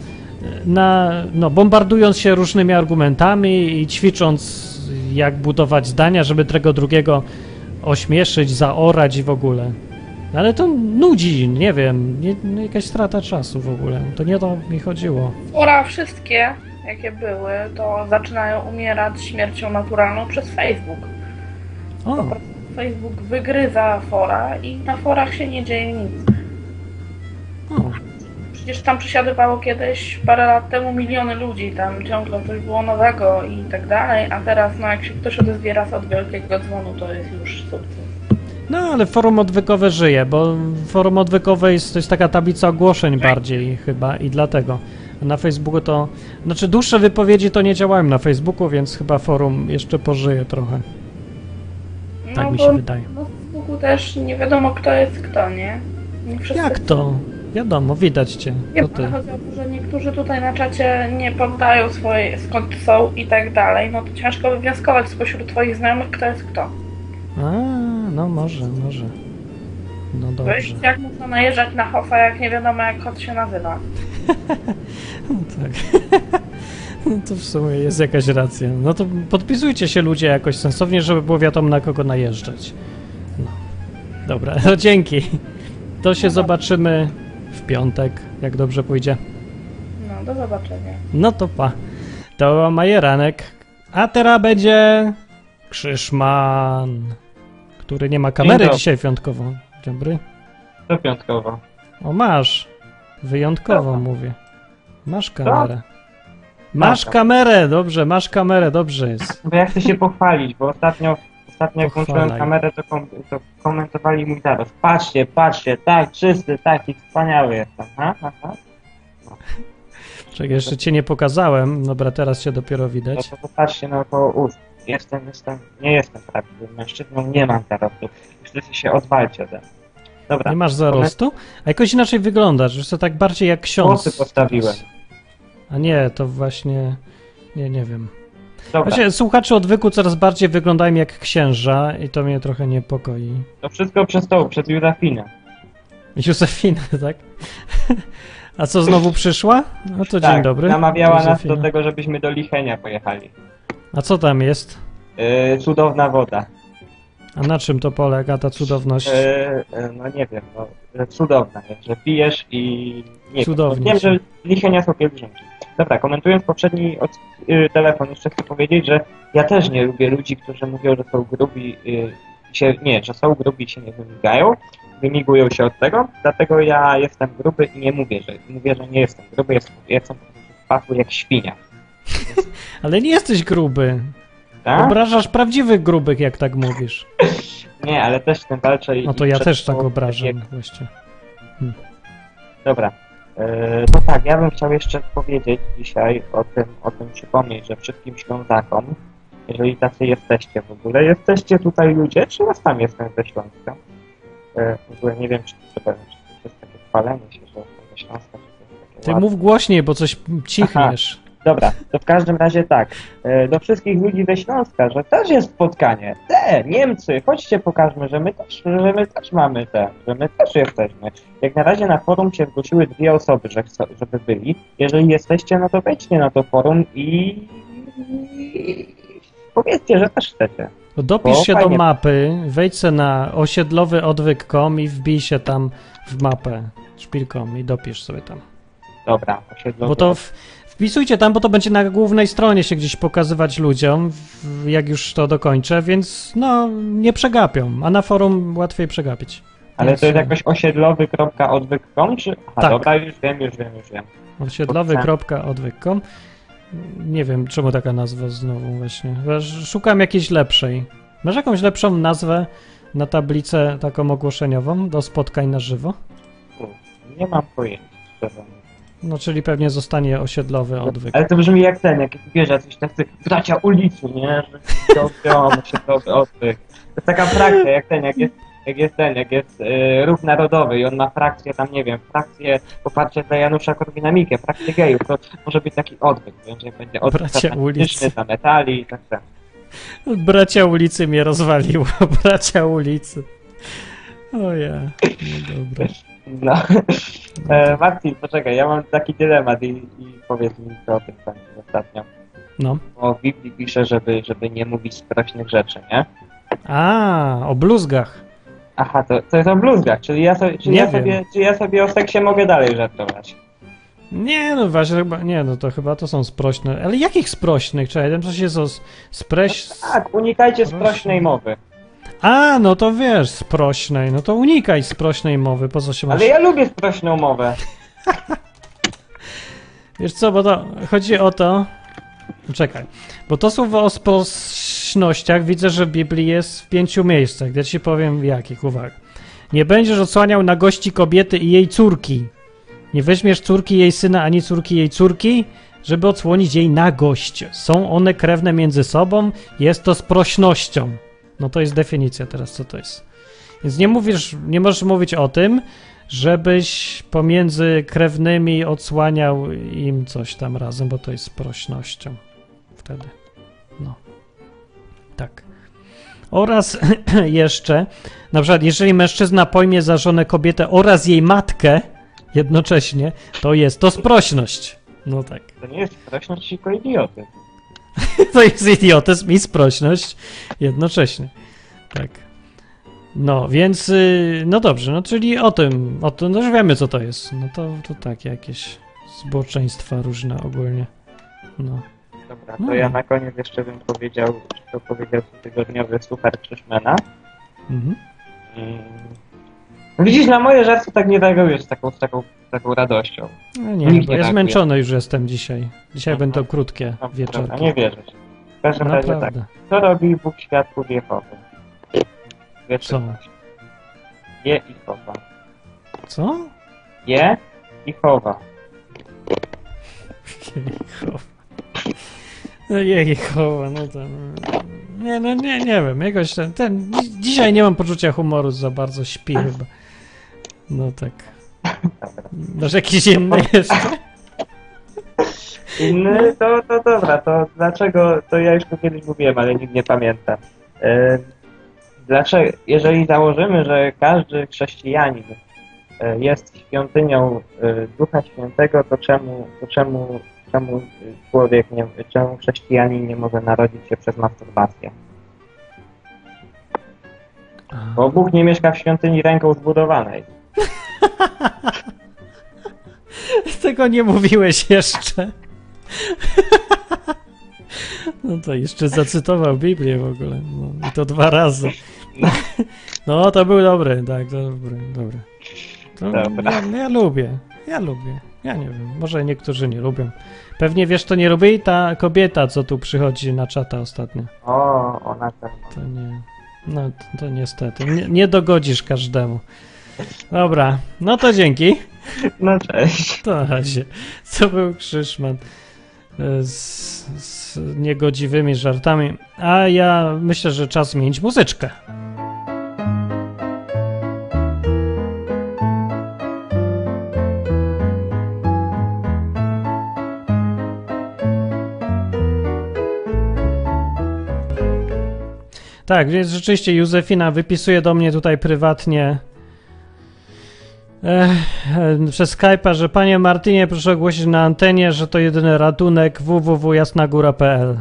na, no, bombardując się różnymi argumentami i ćwicząc, jak budować zdania, żeby tego drugiego ośmieszyć, zaorać i w ogóle. Ale to nudzi, nie wiem, nie, nie, jakaś strata czasu w ogóle. To nie o to mi chodziło. Fora wszystkie, jakie były, to zaczynają umierać śmiercią naturalną przez Facebook. O, Facebook wygryza fora i na forach się nie dzieje nic. o, Przecież tam przesiadywało kiedyś parę lat temu miliony ludzi, tam ciągle coś było nowego i tak dalej, a teraz no jak się ktoś odezwie raz od wielkiego dzwonu, to jest już sukces. No, ale forum odwykowe żyje, bo forum odwykowe jest, to jest taka tablica ogłoszeń bardziej chyba i dlatego. A na Facebooku to, znaczy dłuższe wypowiedzi to nie działają na Facebooku, więc chyba forum jeszcze pożyje trochę. Tak no mi bo się wydaje. na Facebooku też nie wiadomo kto jest kto, nie? nie wszyscy Jak to? Wiadomo, widać cię. Nie, To ty. chodzi o to, że niektórzy tutaj na czacie nie poddają swoje, skąd są i tak dalej, no to ciężko wywnioskować spośród twoich znajomych, kto jest kto. A, no może, może. No Dobrze. dobrze. Jak można najeżdżać na Hoffa, jak nie wiadomo jak kot się nazywa. Tak. No to w sumie jest jakaś racja. No to podpisujcie się ludzie jakoś sensownie, żeby było wiadomo na kogo najeżdżać. No. Dobra, no dzięki. To się zobaczymy w piątek, jak dobrze pójdzie. No, do zobaczenia. No to pa. To Majeranek. A teraz będzie Krzyszman, który nie ma kamery dzisiaj wyjątkowo. Dzień dobry. To piątkowo. O, masz. Wyjątkowo Co? mówię. Masz kamerę. Masz Mam. kamerę, dobrze, masz kamerę, dobrze jest. Bo ja chcę się pochwalić, bo ostatnio, ostatnio jak włączyłem kamerę, to, kom, to komentowali mój zaraz. Patrzcie, patrzcie, tak, czysty, taki wspaniały jestem. Ha, ha, ha. Czekaj, jeszcze cię nie pokazałem. Dobra, teraz cię dopiero No widać. to popatrzcie na to ust. Jestem, jestem, nie jestem prawdziwym mężczyzną, nie mam zarostu. Chcecie się odwalcie ode mnie. Dobra, Nie masz zarostu? A jakoś inaczej wyglądasz, że to tak bardziej jak ksiądz. Włosy postawiłem. A nie, to właśnie... Nie, nie wiem. dobra. Właśnie słuchacze odwyku coraz bardziej wyglądają jak księża i to mnie trochę niepokoi. To wszystko przez to, przez Józefinę. Józefina, tak? A co, znowu przyszła? No to dzień tak, dobry. namawiała nas Józefina. do tego, żebyśmy do Lichenia pojechali. A co tam jest? Yy, cudowna woda. A na czym to polega ta cudowność? E, no nie wiem, no, że cudowna jest, że pijesz i nie Cudownie wiem. Wiem, że lichenia są pielgrzymki. Dobra, komentując poprzedni od, y, telefon, jeszcze chcę powiedzieć, że ja też nie lubię ludzi, którzy mówią, że są grubi, y, się, nie, że są grubi i się nie wymigają, wymigują się od tego, dlatego ja jestem gruby i nie mówię, że mówię, że nie jestem gruby, jestem, jestem prostu pachły jak świnia. Ale nie jesteś gruby. Tak? Obrażasz prawdziwych grubych, jak tak mówisz. Nie, ale też tym walczę i No to ja też tak obrażam jak- właśnie. Dobra. E, To tak, ja bym chciał jeszcze powiedzieć dzisiaj o tym, o tym przypomnieć, że wszystkim Ślązakom, jeżeli tacy jesteście w ogóle, jesteście tutaj ludzie, czy ja sam jestem ze Śląska? E, W ogóle nie wiem, czy to, czy to jest takie chwalenie się, że jestem ze Śląska, czy to jest takie Ty mów głośniej, bo coś cichniesz. Dobra, to w każdym razie tak. E, Do wszystkich ludzi ze Śląska, że też jest spotkanie. Te, Niemcy, chodźcie pokażmy, że my też, że my też mamy te, że my też jesteśmy. Jak na razie na forum się zgłosiły dwie osoby, że chcą, żeby byli. Jeżeli jesteście, no to wejdźcie na to forum i, i powiedzcie, że też chcecie. To dopisz się do mapy, wejdź se na osiedlowyodwyk.com i wbij się tam w mapę szpilką i dopisz sobie tam. Dobra, osiedlowy. Bo to w, wpisujcie tam, bo to będzie na głównej stronie się gdzieś pokazywać ludziom, jak już to dokończę, więc no, nie przegapią, a na forum łatwiej przegapić. Ale Więc, to jest jakoś osiedlowy.odwyk.com, czy... Aha, Tak. dobra, już wiem, już wiem, już wiem. Osiedlowy.odwyk.com Nie wiem, czemu taka nazwa znowu właśnie. Szukam jakiejś lepszej. Masz jakąś lepszą nazwę na tablicę taką ogłoszeniową do spotkań na żywo? Nie mam pojęcia. No, czyli pewnie zostanie osiedlowy odwyk. Ale to brzmi jak ten, jak wiesz, jacyś tacy bracia ulicy, nie? Że to się dobry odwyk. To jest taka frakcja, jak ten, jak jest, jak jest ten, jak jest y, ruch narodowy i on ma frakcję tam, nie wiem, frakcję poparcia dla Janusza Korwina-Mikke, frakcję gejów, to może być taki odwyk, będzie, będzie odwyk Bracia ulicy. dla metali i tak dalej. Bracia ulicy mnie rozwaliło. Bracia ulicy. O ja. No dobra. No. E, Marcin, poczekaj, ja mam taki dylemat i, i powiedz mi co o tym sądzisz ostatnio. No. Bo w Biblii pisze, żeby, żeby nie mówić sprośnych rzeczy, nie? A, o bluzgach. Aha, to, to jest o bluzgach, czyli ja, sobie, czyli, Nie ja wiem. sobie, czyli ja sobie o seksie mogę dalej żartować. Nie, no właśnie, chyba, nie, no to chyba to są sprośne. Ale jakich sprośnych? Czekaj, tam coś jest o s- spreś... Tak, unikajcie sprośnej mowy. A, no to wiesz, sprośnej. No to unikaj sprośnej mowy, po co się masz... Ale ja lubię sprośną mowę. Wiesz co, bo to chodzi o to... Czekaj, bo to słowo o sprośnościach widzę, że w Biblii jest w pięciu miejscach. Ja ci powiem w jakich, uwaga. Nie będziesz odsłaniał nagości kobiety i jej córki. Nie weźmiesz córki jej syna, ani córki jej córki, żeby odsłonić jej nagość. Są one krewne między sobą, jest to sprośnością. No to jest definicja teraz, co to jest. Więc nie mówisz, nie możesz mówić o tym, żebyś pomiędzy krewnymi odsłaniał im coś tam razem, bo to jest sprośnością. Wtedy. No. Tak. Oraz jeszcze, na przykład, jeżeli mężczyzna pojmie za żonę kobietę oraz jej matkę jednocześnie, to jest to sprośność. No tak. To nie jest sprośność, tylko idioty. To jest idiotyzm i sprośność jednocześnie. Tak. No, więc, y, no dobrze, no czyli o tym, o tym, no już wiemy co to jest. No to, to takie jakieś zboczeństwa różne ogólnie. No. Dobra, No. to ja na koniec jeszcze bym powiedział, to powiedział tygodniowy super Krzyszmena. Mhm. Mm. Widzisz, na moje żarty tak nie reagujesz z taką, z taką, taką radością. No nie, Nikt bo nie ja reaguje. zmęczony już jestem dzisiaj. Dzisiaj Mhm. będą krótkie No, wieczorki. dobra, nie wierzę ci. W każdym razie tak. Naprawdę. Co robi Bóg świadków Jehowy? Co? Je i chowa. Co? Je i chowa. Jehowa. No Jehowa, no to... Nie, no nie, nie wiem, jakoś ten, ten... dzi- Dzisiaj nie mam poczucia humoru, za bardzo śpi chyba. No tak. Masz jakiś inny jeszcze? Inny, to, to dobra, to dlaczego, to ja już tu kiedyś mówiłem, ale nikt nie pamięta. E, Dlaczego, jeżeli założymy, że każdy chrześcijanin e, jest świątynią e, Ducha Świętego, to czemu, to czemu, czemu człowiek, nie, czemu chrześcijanin nie może narodzić się przez masturbację? Bo Bóg nie mieszka w świątyni ręką zbudowanej. Tego nie mówiłeś jeszcze. No to jeszcze zacytował Biblię w ogóle. No, I to dwa razy. No to był dobry, tak, to dobry, dobry. To, Dobra. Ja, ja lubię, ja lubię. Ja nie wiem, może niektórzy nie lubią. Pewnie wiesz, to nie lubi ta kobieta, co tu przychodzi na czata ostatnio. O, ona tam. To nie. No to, to niestety. Nie, nie dogodzisz każdemu. Dobra, no to dzięki. No cześć. To na razie. Co był Krzyszman e, z, z niegodziwymi żartami. A ja myślę, że czas zmienić muzyczkę. Tak, więc rzeczywiście Józefina wypisuje do mnie tutaj prywatnie e, e, przez Skype'a, że panie Martynie, proszę ogłosić na antenie, że to jedyny ratunek www.jasnagóra.pl.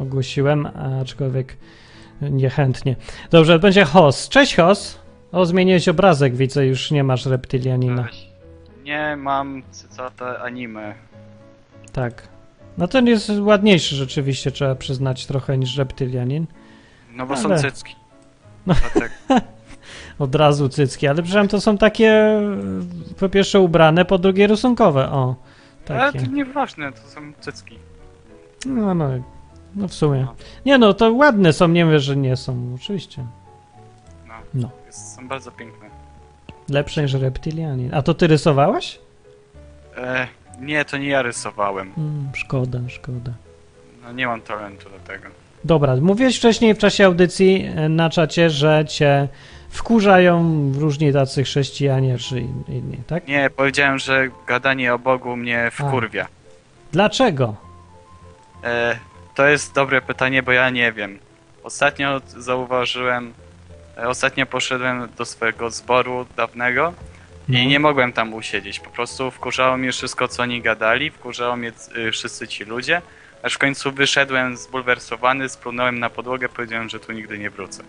Ogłosiłem, aczkolwiek niechętnie. Dobrze, będzie Hos. Cześć Hos. O, zmieniłeś obrazek, widzę, już nie masz reptylianina. Cześć. Nie mam cycate anime. Tak. No ten jest ładniejszy rzeczywiście, trzeba przyznać trochę niż reptylianin. No bo Ale- są cycki. No. Od razu cycki, ale przecież to są takie po pierwsze ubrane, po drugie rysunkowe. O, Ale takie. to nieważne, to są cycki. No, no, no w sumie. Nie no, to ładne są, nie wiem, że nie są, oczywiście. No. No. Jest, są bardzo piękne. Lepsze niż reptylianin. A to ty rysowałeś? E, nie, to nie ja rysowałem. Mm, szkoda, szkoda. No nie mam talentu do tego. Dobra, mówiłeś wcześniej w czasie audycji e, na czacie, że cię wkurzają różni tacy chrześcijanie czy in- inni, tak? Nie, powiedziałem, że gadanie o Bogu mnie wkurwia. Dlaczego? E, to jest dobre pytanie, bo ja nie wiem. Ostatnio zauważyłem, e, ostatnio poszedłem do swojego zboru dawnego i nie mogłem tam usiedzieć. Po prostu wkurzało mnie wszystko, co oni gadali, wkurzało mnie y, wszyscy ci ludzie, aż w końcu wyszedłem zbulwersowany, splunąłem na podłogę, powiedziałem, że tu nigdy nie wrócę.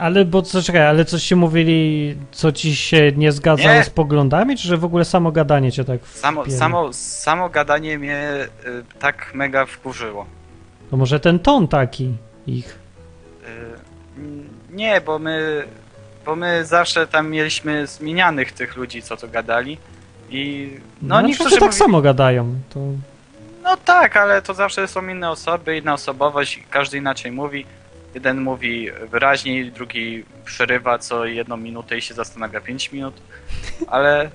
Ale bo co czekaj, ale coś ci mówili, co ci się nie zgadzało Nie. z poglądami, czy że w ogóle samo gadanie cię tak Samo, wpiera? samo, samo gadanie mnie y, tak mega wkurzyło. To może ten ton taki ich. Y, Nie, bo my, bo my zawsze tam mieliśmy zmienianych tych ludzi, co to gadali. I no, No, niektórzy tak mówili, samo gadają. To... No tak, ale to zawsze są inne osoby, inna osobowość, każdy inaczej mówi. Jeden mówi wyraźniej, drugi przerywa co jedną minutę i się zastanawia 5 minut. Ale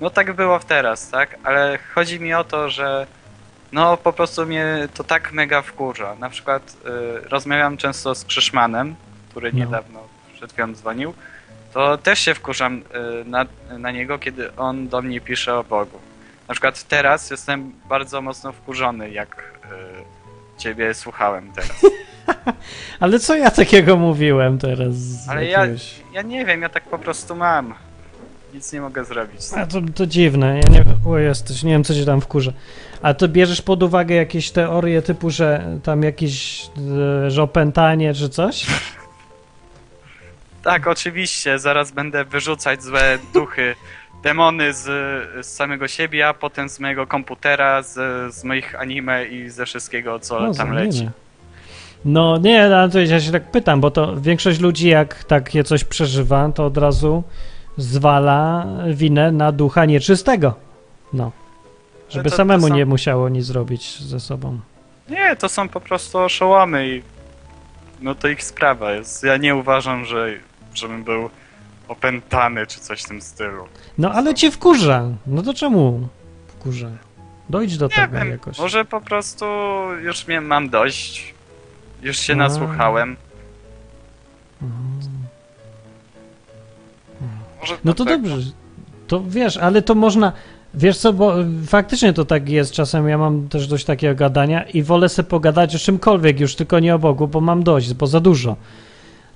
no tak było w teraz, tak? Ale chodzi mi o to, że no po prostu mnie to tak mega wkurza. Na przykład y, rozmawiam często z Krzyszmanem, który No. niedawno przed chwilą dzwonił. To też się wkurzam y, na, na niego, kiedy on do mnie pisze o Bogu. Na przykład teraz jestem bardzo mocno wkurzony, jak y, ciebie słuchałem teraz. Ale co ja takiego mówiłem teraz? Ale ja, jakiegoś- ja nie wiem, ja tak po prostu mam. Nic nie mogę zrobić. A to, to dziwne, ja nie wiem, o jesteś, nie wiem co cię tam wkurza. A to bierzesz pod uwagę jakieś teorie typu, że tam jakieś, że opętanie czy coś? Tak, oczywiście, zaraz będę wyrzucać złe duchy, demony z, z samego siebie, a potem z mojego komputera, z, z moich anime i ze wszystkiego, co No, tam leci. No nie, ale to ja się tak pytam, bo to większość ludzi jak takie coś przeżywa, to od razu zwala winę na ducha nieczystego. No. Żeby to- to samemu są- nie musiało nic zrobić ze sobą. Nie, to są po prostu oszołomy i no to ich sprawa jest. Ja nie uważam, że żebym był opętany czy coś w tym stylu. No ale cię wkurza. No to czemu wkurza? Dojdź do Nie tego wiem, jakoś. może po prostu już mnie mam dość. Już się nasłuchałem. Może No to dobrze. To wiesz, ale to można. Wiesz co, bo faktycznie to tak jest. Czasem ja mam też dość takiego gadania i wolę sobie pogadać o czymkolwiek, już tylko nie o Bogu, bo mam dość, bo za dużo.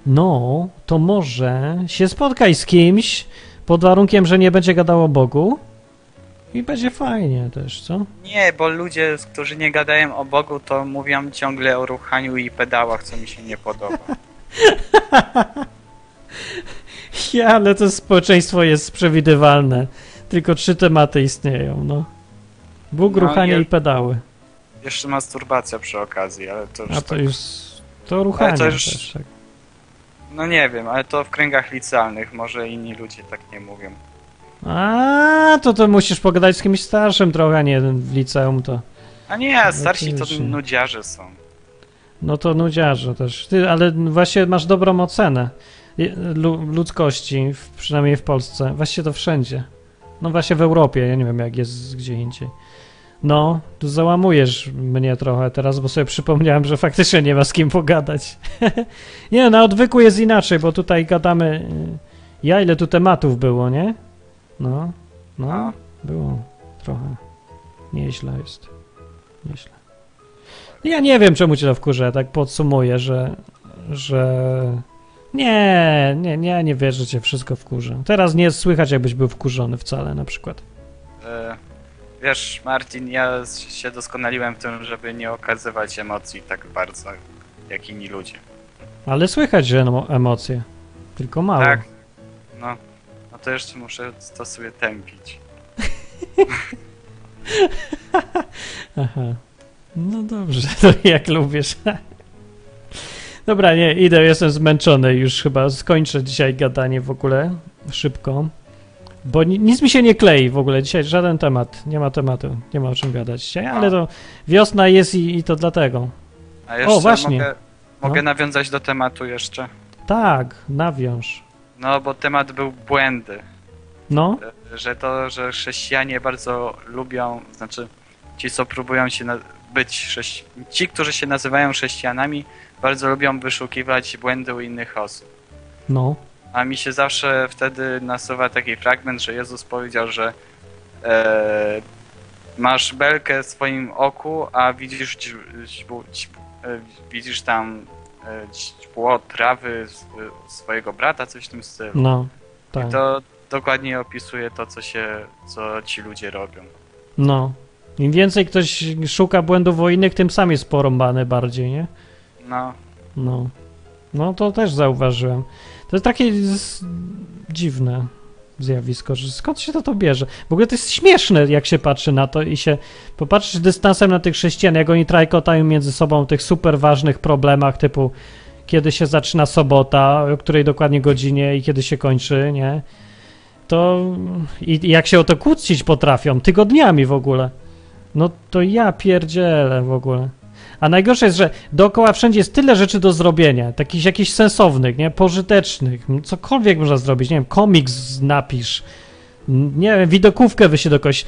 No, to może się spotkaj z kimś pod warunkiem, że nie będzie gadał o Bogu i będzie fajnie też, co? Nie, bo ludzie, którzy nie gadają o Bogu, to mówią ciągle o ruchaniu i pedałach, co mi się nie podoba. Ja, ale to społeczeństwo jest przewidywalne. Tylko trzy tematy istnieją, no. Bóg, No, ruchanie ja- i pedały. Jeszcze masturbacja przy okazji, ale to już A to tak, już. To ruchanie to już- też, tak. No nie wiem, ale to w kręgach licealnych, może inni ludzie tak nie mówią. A, to to musisz pogadać z kimś starszym trochę, a nie w liceum to. A nie, starsi to Oczywiście. nudziarze są. No to nudziarze też. Ty, ale właśnie masz dobrą ocenę je- lu- ludzkości, w, przynajmniej w Polsce. Właściwie to wszędzie. No właśnie w Europie, ja nie wiem jak jest gdzie indziej. No, tu załamujesz mnie trochę teraz, bo sobie przypomniałem, że faktycznie nie ma z kim pogadać. nie, na odwyku jest inaczej, bo tutaj gadamy. y, Ja, ile tu tematów było, nie? No, no, było trochę. Nieźle jest. Nieźle. Ja nie wiem, czemu cię to wkurza, tak podsumuję, że, że nie, nie, nie, nie wierzę, że cię wszystko wkurza. Teraz nie słychać, jakbyś był wkurzony wcale, na przykład. E, wiesz, Martin, ja się doskonaliłem w tym, żeby nie okazywać emocji tak bardzo, jak inni ludzie. Ale słychać, że emo- emocje. Tylko mało. Tak? No, to jeszcze muszę to sobie tępić. Aha. No dobrze, to jak lubisz. Dobra, nie, idę, jestem zmęczony, już chyba skończę dzisiaj gadanie w ogóle, szybko. Bo ni- nic mi się nie klei w ogóle, dzisiaj żaden temat, nie ma tematu, nie ma o czym gadać dzisiaj, ale to wiosna jest i, i to dlatego. A jeszcze właśnie. mogę, mogę No. nawiązać do tematu jeszcze. Tak, nawiąż. No, bo temat był błędy. No, Że to, że chrześcijanie bardzo lubią, znaczy ci, co próbują się na, być chrześci- ci, którzy się nazywają chrześcijanami, bardzo lubią wyszukiwać błędy u innych osób. no. A mi się zawsze wtedy nasuwa taki fragment, że Jezus powiedział, że e, masz belkę w swoim oku, a widzisz, e, widzisz tam źdźbło trawy swojego brata, coś w tym stylu. No, tak. I to dokładnie opisuje to, co się, co ci ludzie robią. No. Im więcej ktoś szuka błędów o innych, tym sam jest porąbany bardziej, nie? No, No. No to też zauważyłem. To jest takie dziwne zjawisko, że skąd się to to bierze? W ogóle to jest śmieszne, jak się patrzy na to i się popatrzysz dystansem na tych chrześcijan, jak oni trajkotają między sobą tych super ważnych problemach typu kiedy się zaczyna sobota, o której dokładnie godzinie i kiedy się kończy, nie? To i, i jak się o to kłócić potrafią, tygodniami w ogóle. No to ja pierdzielę w ogóle. A najgorsze jest, że dookoła wszędzie jest tyle rzeczy do zrobienia, takich jakichś sensownych, nie, pożytecznych, cokolwiek można zrobić, nie wiem, komiks napisz, nie wiem, widokówkę wyślij do kogoś,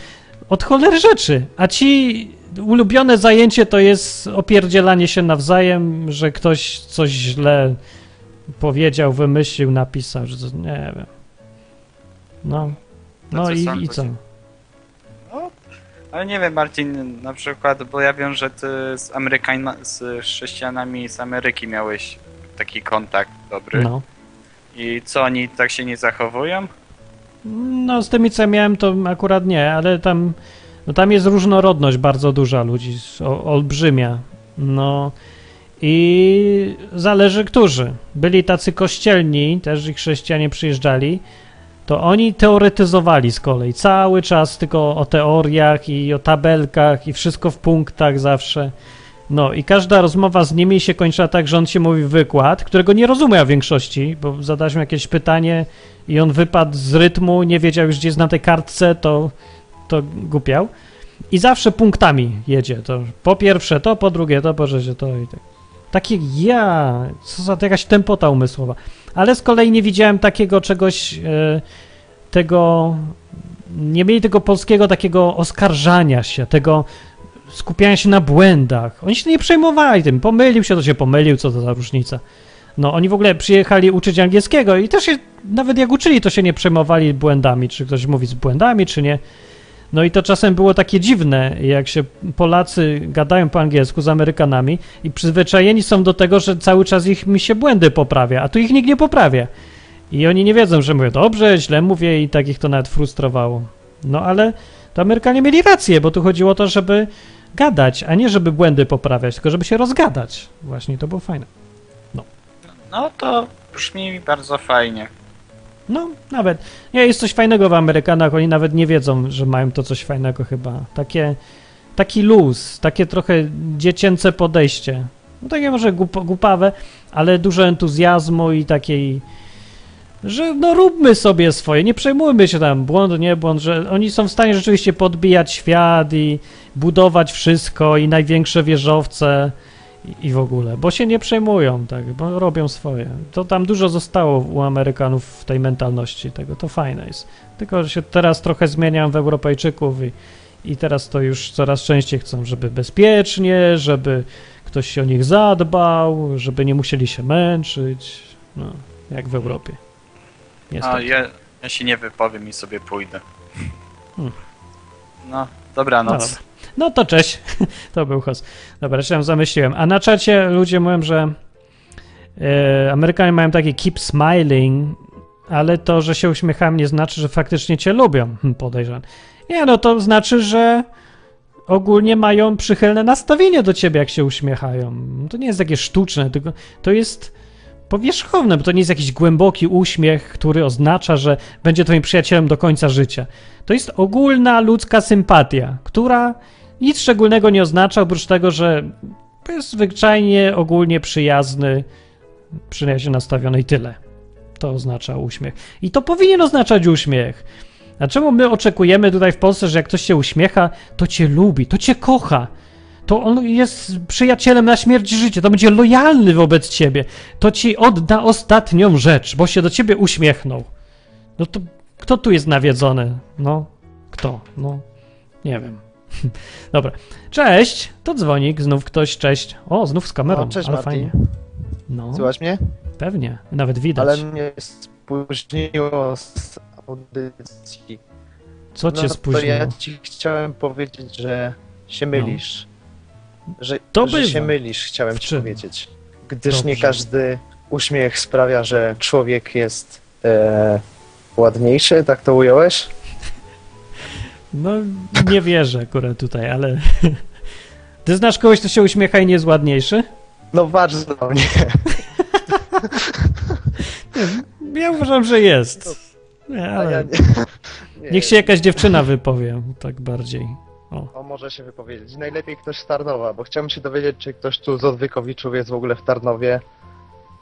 od cholery rzeczy, a ci ulubione zajęcie to jest opierdzielanie się nawzajem, że ktoś coś źle powiedział, wymyślił, napisał, że to, nie wiem. No, no i, i co? No, ale nie wiem, Marcin, na przykład, bo ja wiem, że ty z Amerykana, z chrześcijanami z Ameryki miałeś taki kontakt dobry. No. I co, oni tak się nie zachowują? No, z tymi, co miałem, to akurat nie, ale tam, no tam jest różnorodność bardzo duża ludzi, o, olbrzymia. No i zależy którzy. Byli tacy kościelni, też i chrześcijanie przyjeżdżali, to oni teoretyzowali z kolei cały czas tylko o teoriach i o tabelkach i wszystko w punktach zawsze. No i każda rozmowa z nimi się kończyła tak, że on się mówi wykład, którego nie rozumie w większości, bo zadaliśmy jakieś pytanie i on wypadł z rytmu, nie wiedział już gdzie jest na tej kartce, to, to głupiał. I zawsze punktami jedzie. To po pierwsze to, po drugie to, po trzecie to i tak. Takie ja, co za to jakaś tempota umysłowa. Ale z kolei nie widziałem takiego czegoś, e, tego, nie mieli tego polskiego takiego oskarżania się, tego skupiania się na błędach. Oni się nie przejmowali tym. Pomylił się, to się pomylił, co to za różnica. No, oni w ogóle przyjechali uczyć angielskiego i też się, nawet jak uczyli, to się nie przejmowali błędami, czy ktoś mówi z błędami, czy nie. No i to czasem było takie dziwne, jak się Polacy gadają po angielsku z Amerykanami i przyzwyczajeni są do tego, że cały czas ich mi się błędy poprawia, a tu ich nikt nie poprawia. I oni nie wiedzą, że mówię dobrze, źle mówię i tak ich to nawet frustrowało. No ale to Amerykanie mieli rację, bo tu chodziło o to, żeby gadać, a nie żeby błędy poprawiać, tylko żeby się rozgadać. Właśnie to było fajne. No to brzmi bardzo fajnie. No, nawet. Nie, jest coś fajnego w Amerykanach, oni nawet nie wiedzą, że mają to coś fajnego chyba. Takie, taki luz, takie trochę dziecięce podejście. No takie może głup, głupawe, ale dużo entuzjazmu i takiej, że no róbmy sobie swoje, nie przejmujmy się tam, błąd, nie błąd, że oni są w stanie rzeczywiście podbijać świat i budować wszystko i największe wieżowce i, w ogóle, bo się nie przejmują, tak, bo robią swoje. To tam dużo zostało u Amerykanów w tej mentalności tego, to fajne jest. Tylko, że się teraz trochę zmieniam w Europejczyków i, i teraz to już coraz częściej chcą, żeby bezpiecznie, żeby ktoś się o nich zadbał, żeby nie musieli się męczyć, no, jak w Europie. A Niestety. ja, ja się nie wypowiem i sobie pójdę. Hmm. No, No dobranoc. dobra. No to cześć. to był host. Dobra, jeszcze tam zamyśliłem. A na czacie ludzie mówią, że e, Amerykanie mają takie keep smiling, ale to, że się uśmiecham nie znaczy, że faktycznie cię lubią. Hm, Podejrzewam. Nie, no to znaczy, że ogólnie mają przychylne nastawienie do ciebie, jak się uśmiechają. To nie jest takie sztuczne, tylko to jest powierzchowne, bo to nie jest jakiś głęboki uśmiech, który oznacza, że będzie twoim przyjacielem do końca życia. To jest ogólna ludzka sympatia, która nic szczególnego nie oznacza, oprócz tego, że jest zwyczajnie ogólnie przyjazny, przyjaźnie nastawiony i tyle. To oznacza uśmiech. I to powinien oznaczać uśmiech. A czemu my oczekujemy tutaj w Polsce, że jak ktoś się uśmiecha, to cię lubi, to cię kocha, to on jest przyjacielem na śmierć życie, to będzie lojalny wobec ciebie, to ci odda ostatnią rzecz, bo się do ciebie uśmiechnął. No to kto tu jest nawiedzony? No, kto? No, nie wiem. Dobra. Cześć, to dzwonik, znów ktoś, cześć. O, znów z kamerą, O, cześć, ale Martin. fajnie. No, Słychać mnie? pewnie, nawet widać. Ale mnie spóźniło z audycji. Co cię no, spóźniło? To ja ci chciałem powiedzieć, że się mylisz. Że, To że się mylisz, chciałem ci powiedzieć. Gdyż nie Dobrze. każdy uśmiech sprawia, że człowiek jest e, ładniejszy, tak to ująłeś? No, nie wierzę akurat tutaj, ale... Ty znasz kogoś, kto się uśmiecha i nie jest ładniejszy? No bardzo nie. Ja uważam, że jest. Nie, ja ale... nie. nie. Niech się jakaś dziewczyna wypowie, tak bardziej. O. O, może się wypowiedzieć. Najlepiej ktoś z Tarnowa, bo chciałem się dowiedzieć, czy ktoś tu z Odwykowiczów jest w ogóle w Tarnowie,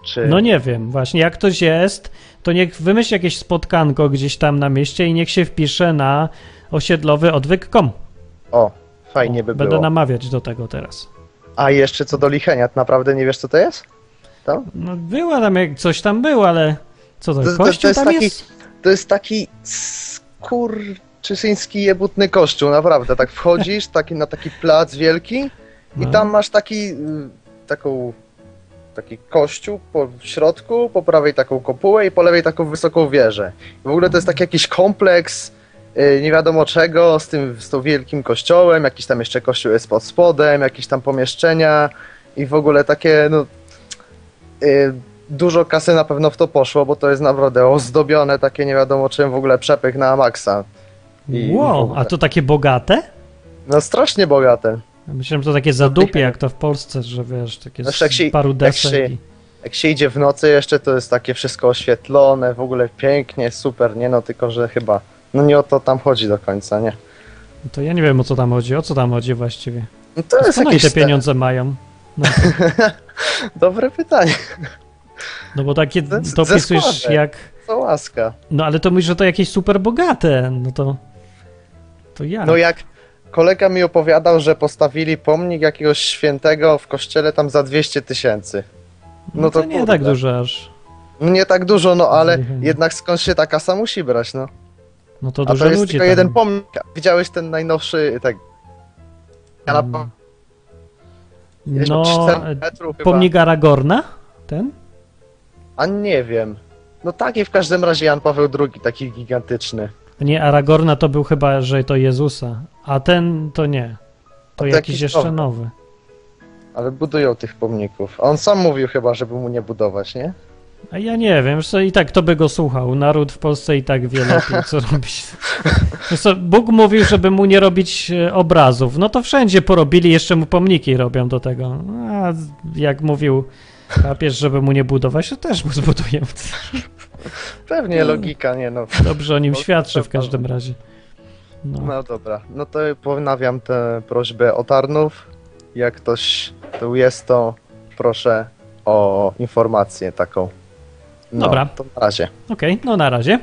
czy... No nie wiem, właśnie, jak ktoś jest, to niech wymyśli jakieś spotkanko gdzieś tam na mieście i niech się wpisze na osiedlowy odwyk.com. O, fajnie O, by Będę było. namawiać do tego teraz. A jeszcze co do lichenia, ty naprawdę nie wiesz co to jest? No była tam, jak coś tam było, ale co to, To- to- to kościół jest tam taki- jest? To jest taki skurczysyński jebutny kościół, naprawdę. Tak wchodzisz taki, na taki plac wielki i No. tam masz taki, y, taką, taki kościół po w środku, po prawej taką kopułę i po lewej taką wysoką wieżę. I w ogóle to jest taki jakiś kompleks nie wiadomo czego, z tym, z tą wielkim kościołem, jakiś tam jeszcze kościół jest pod spodem, jakieś tam pomieszczenia i w ogóle takie, no y, dużo kasy na pewno w to poszło, bo to jest naprawdę ozdobione takie nie wiadomo czym w ogóle przepych na maksa. I Wow, a to takie bogate? No strasznie bogate. Ja Myślałem, że to takie zadupie, jak to w Polsce, że wiesz, takie Znaczy, jak się- paru jak desek. się- i- Jak się idzie w nocy jeszcze, to jest takie wszystko oświetlone, w ogóle pięknie, super, nie no, tylko że chyba, no nie o to tam chodzi do końca, nie? To ja nie wiem, o co tam chodzi, o co tam chodzi właściwie. No to jest jakieś te pieniądze mają? No, Dobre pytanie, no bo takie, Ze- to ze opisujesz składek. jak... to łaska. No ale to mówisz, że to jakieś super bogate, no to... To ja. No jak kolega mi opowiadał, że postawili pomnik jakiegoś świętego w kościele tam za 200 tysięcy. No to nie kurde. tak dużo aż. No nie tak dużo, no ale jednak skąd się ta kasa musi brać, no. No to A dużo to jest ludzi tylko tam. jeden pomnik. Widziałeś ten najnowszy, tak, ja Mm. No, od 4 metrów chyba. pomnik Aragorna? Ten? A nie wiem. No taki w każdym razie Jan Paweł II, taki gigantyczny. Nie, Aragorna to był chyba, że to Jezusa, a ten to nie. To jakiś jakiś jeszcze nowy. Ale budują tych pomników. A on sam mówił chyba, żeby mu nie budować, nie? A ja nie wiem, co, i tak to by go słuchał. Naród w Polsce i tak wie lepiej, co robić. Co, Bóg mówił, żeby mu nie robić e, obrazów. No to wszędzie porobili, jeszcze mu pomniki robią do tego. A jak mówił papież, żeby mu nie budować, to też mu zbudują. Pewnie No. logika, nie no. Dobrze o nim świadczy w każdym razie. No. No dobra. No to ponawiam tę prośbę o Tarnów. Jak ktoś tu jest, to proszę o informację taką. No, Dobra. To na razie. Okej, no na razie.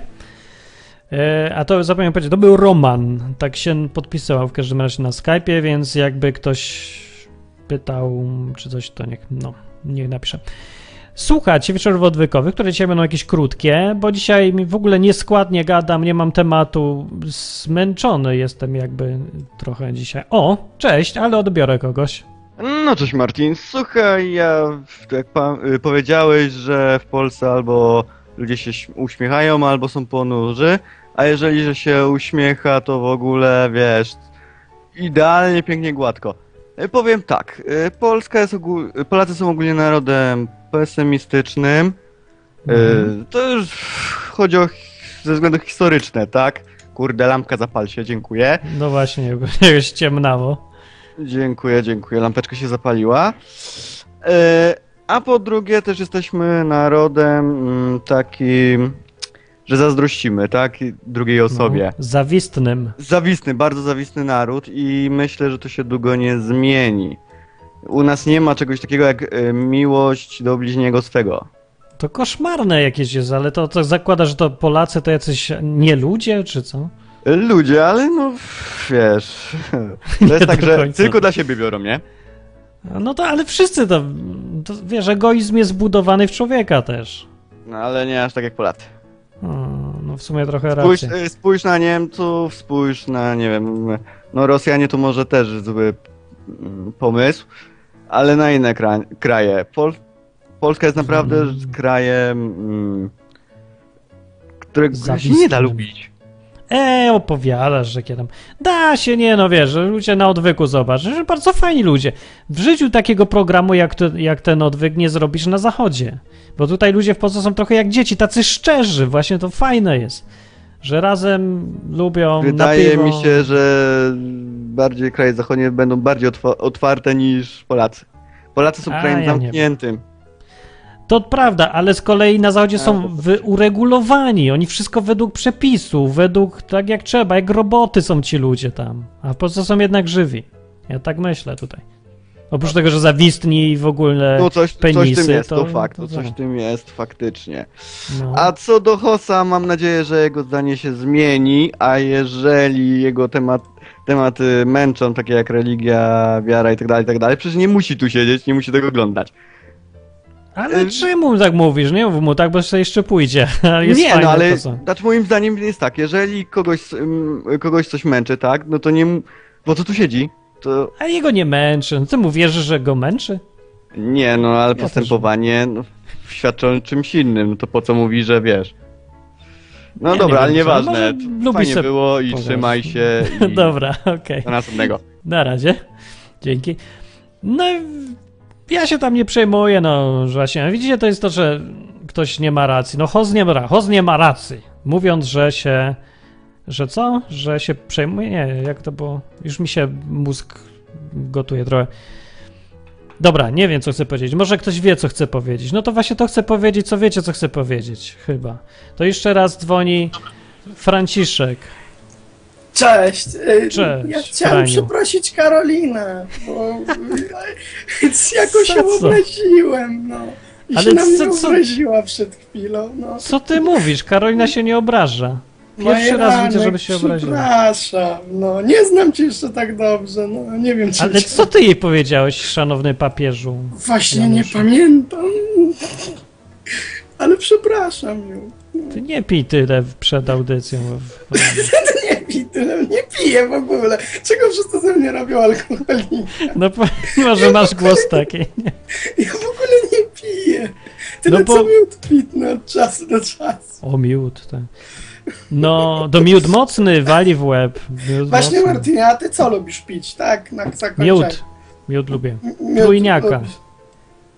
E, a to zapomniałem powiedzieć, to był Roman. Tak się podpisywał w każdym razie na Skype'ie, więc jakby ktoś pytał, czy coś, to niech, no, niech napisze. Słuchajcie wieczorów odwykowych, które dzisiaj będą jakieś krótkie, bo dzisiaj mi w ogóle nieskładnie gadam, nie mam tematu, zmęczony jestem jakby trochę dzisiaj. O, cześć, ale odbiorę kogoś. No cześć Martin, słuchaj, ja jak y, powiedziałeś, że w Polsce albo ludzie się uśmiechają, albo są ponurzy, a jeżeli że się uśmiecha, to w ogóle wiesz, idealnie, pięknie, gładko. Y, Powiem tak, y, Polska jest ogól... Polacy są ogólnie narodem pesymistycznym. Mhm. To już chodzi o ze względy historyczne, tak? Kurde, lampka zapal się, dziękuję. No właśnie, bo już ciemnawo. Dziękuję, dziękuję. Lampeczka się zapaliła. E, a po drugie, też jesteśmy narodem mm, takim, że zazdrościmy, tak? Drugiej osobie. No, zawistnym. Zawistny, bardzo zawistny naród i myślę, że to się długo nie zmieni. U nas nie ma czegoś takiego jak e, miłość do bliźniego swego. To koszmarne jakieś jest, ale to, to zakłada, że to Polacy to jacyś nie ludzie, czy co? Ludzie, ale no wiesz. To jest tak, że końca. tylko dla siebie biorą, nie? No to, ale wszyscy to, to wiesz, egoizm jest wbudowany w człowieka też. No ale nie aż tak jak Polacy. No w sumie trochę Spójrz, racji. y, spójrz na Niemców, spójrz na, nie wiem, no Rosjanie to może też zły mm, pomysł, ale na inne kra- kraje. Pol Polska jest naprawdę Mm. krajem mm, którego się nie da lubić. E, opowiadasz, że kiedy tam. Da się, nie, no wiesz, że ludzie na odwyku zobacz, że bardzo fajni ludzie. W życiu takiego programu jak, to, jak ten odwyk nie zrobisz na zachodzie. Bo tutaj ludzie w Polsce są trochę jak dzieci, tacy szczerzy, właśnie to fajne jest. Że razem lubią Wydaje mi się, że bardziej kraje zachodnie będą bardziej otwa- otwarte niż Polacy. Polacy są A, krajem ja zamkniętym. To prawda, ale z kolei na zachodzie są uregulowani. Oni wszystko według przepisów, według tak jak trzeba, jak roboty są ci ludzie tam. A w Polsce są jednak żywi. Ja tak myślę tutaj. Oprócz tego, że zawistni i w ogóle. No coś, coś penisy, tym jest, to, to- fakt, to to coś tak. w tym jest faktycznie. No. A co do Hossa, mam nadzieję, że jego zdanie się zmieni, a jeżeli jego temat, tematy męczą, takie jak religia, wiara i tak dalej, tak dalej, przecież nie musi tu siedzieć, nie musi tego oglądać. Ale czemu tak mówisz? Nie mów mu tak, bo sobie jeszcze pójdzie. Nie, fajne no ale, to co. znaczy moim zdaniem jest tak, jeżeli kogoś, ym, kogoś coś męczy, tak, no to nie, po co tu siedzi? To A jego nie męczy. No Ty mu wierzysz, że go męczy? nie, no ale też postępowanie no, świadczy o czymś innym, no to po co mówi, że wiesz. No dobra, ale co, nieważne, fajnie se było i trzymaj się i Dobra, okej. do następnego. Na razie. Dzięki. No, ja się tam nie przejmuję, no, właśnie, widzicie, to jest to, że ktoś nie ma racji. No, Hoz nie ma, Hoz nie ma racji. Mówiąc, że się, że co? Że się przejmuje? Nie, jak to było? Już mi się mózg gotuje trochę. Dobra, nie wiem, co chcę powiedzieć. Może ktoś wie, co chce powiedzieć. No to właśnie to chcę powiedzieć, co wiecie, co chcę powiedzieć. Chyba. To jeszcze raz dzwoni Franciszek. Cześć. Cześć, Ja chciałem Franiu. przeprosić Karolinę, bo jakoś co? obraziłem, no. I Ale się na mnie co- co- obraziła przed chwilą, no. Co ty mówisz? Karolina się nie obraża. Pierwszy raz widzę, żeby się obraziła. Przepraszam, no. Nie znam cię jeszcze tak dobrze, no. Nie wiem, czy... Ale cię- co ty jej powiedziałeś, szanowny papieżu? Właśnie nie Januszu? pamiętam. Ale przepraszam ją. Ty nie pij tyle przed audycją. Nie tyle, nie piję w ogóle. Czego wszyscy ze mnie robią alkoholiki? No pomimo, że masz głos taki. Ja w ogóle nie piję. Tyle No bo- co miód pitny od czasu do czasu. O, miód, tak. No, do miód mocny wali w łeb. Miód Właśnie mocny. Martynie, a ty co lubisz pić, tak? Na zakończenie. Miód. Miód lubię. Miód Dwójniaka. lubisz.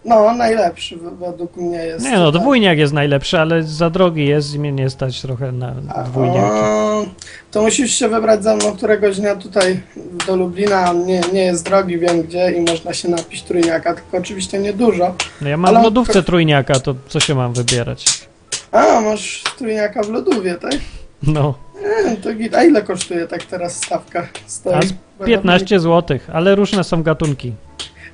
No, najlepszy według mnie jest. Nie no, Tak. dwójniak jest najlepszy, ale za drogi jest i mnie nie stać trochę na o, To musisz się wybrać ze mną któregoś dnia tutaj do Lublina. On nie, nie jest drogi, wiem gdzie i można się napić trójniaka, tylko oczywiście nie dużo. No ja mam ale- w lodówce trójniaka, to co się mam wybierać? A, masz trójniaka w lodówie, tak? No, E, to git. A ile kosztuje tak teraz stawka? Stoi? A z 15 zł, ale różne są gatunki.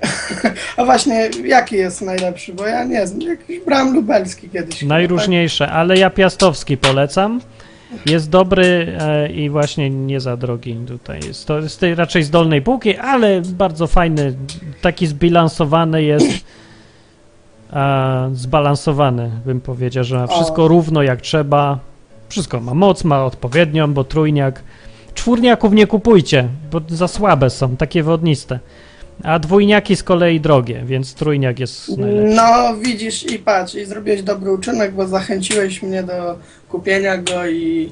A właśnie, jaki jest najlepszy? Bo ja nie znam. Jakiś bram lubelski kiedyś. Najróżniejsze, ale ja piastowski polecam. Jest dobry e, i właśnie nie za drogi tutaj. Jest to tej raczej z dolnej półki, ale bardzo fajny, taki zbilansowany jest. A, zbalansowany, bym powiedział, że ma wszystko O. równo jak trzeba. Wszystko ma moc, ma odpowiednią, bo trójniak. Czwórniaków nie kupujcie, bo za słabe są, takie wodniste. A dwójniaki z kolei drogie, więc trójniak jest najlepszy. No, widzisz i patrz, i zrobiłeś dobry uczynek, bo zachęciłeś mnie do kupienia go i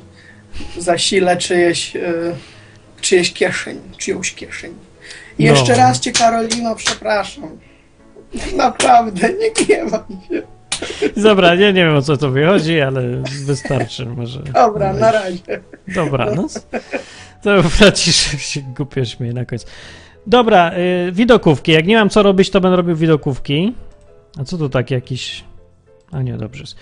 zasilę czyjeś, y, czyjeś kieszeń, czyjąś kieszeń. I No. jeszcze raz cię, Karolino, przepraszam. Naprawdę, nie gniewam się. Dobra, nie, nie wiem o co to wychodzi, ale wystarczy może. Dobra, na razie. Dobranoc. To Franciszek się głupio śmieje na końcu. Dobra, y, widokówki. Jak nie mam co robić, to będę robił widokówki. A co tu tak jakiś... A nie, dobrze jest.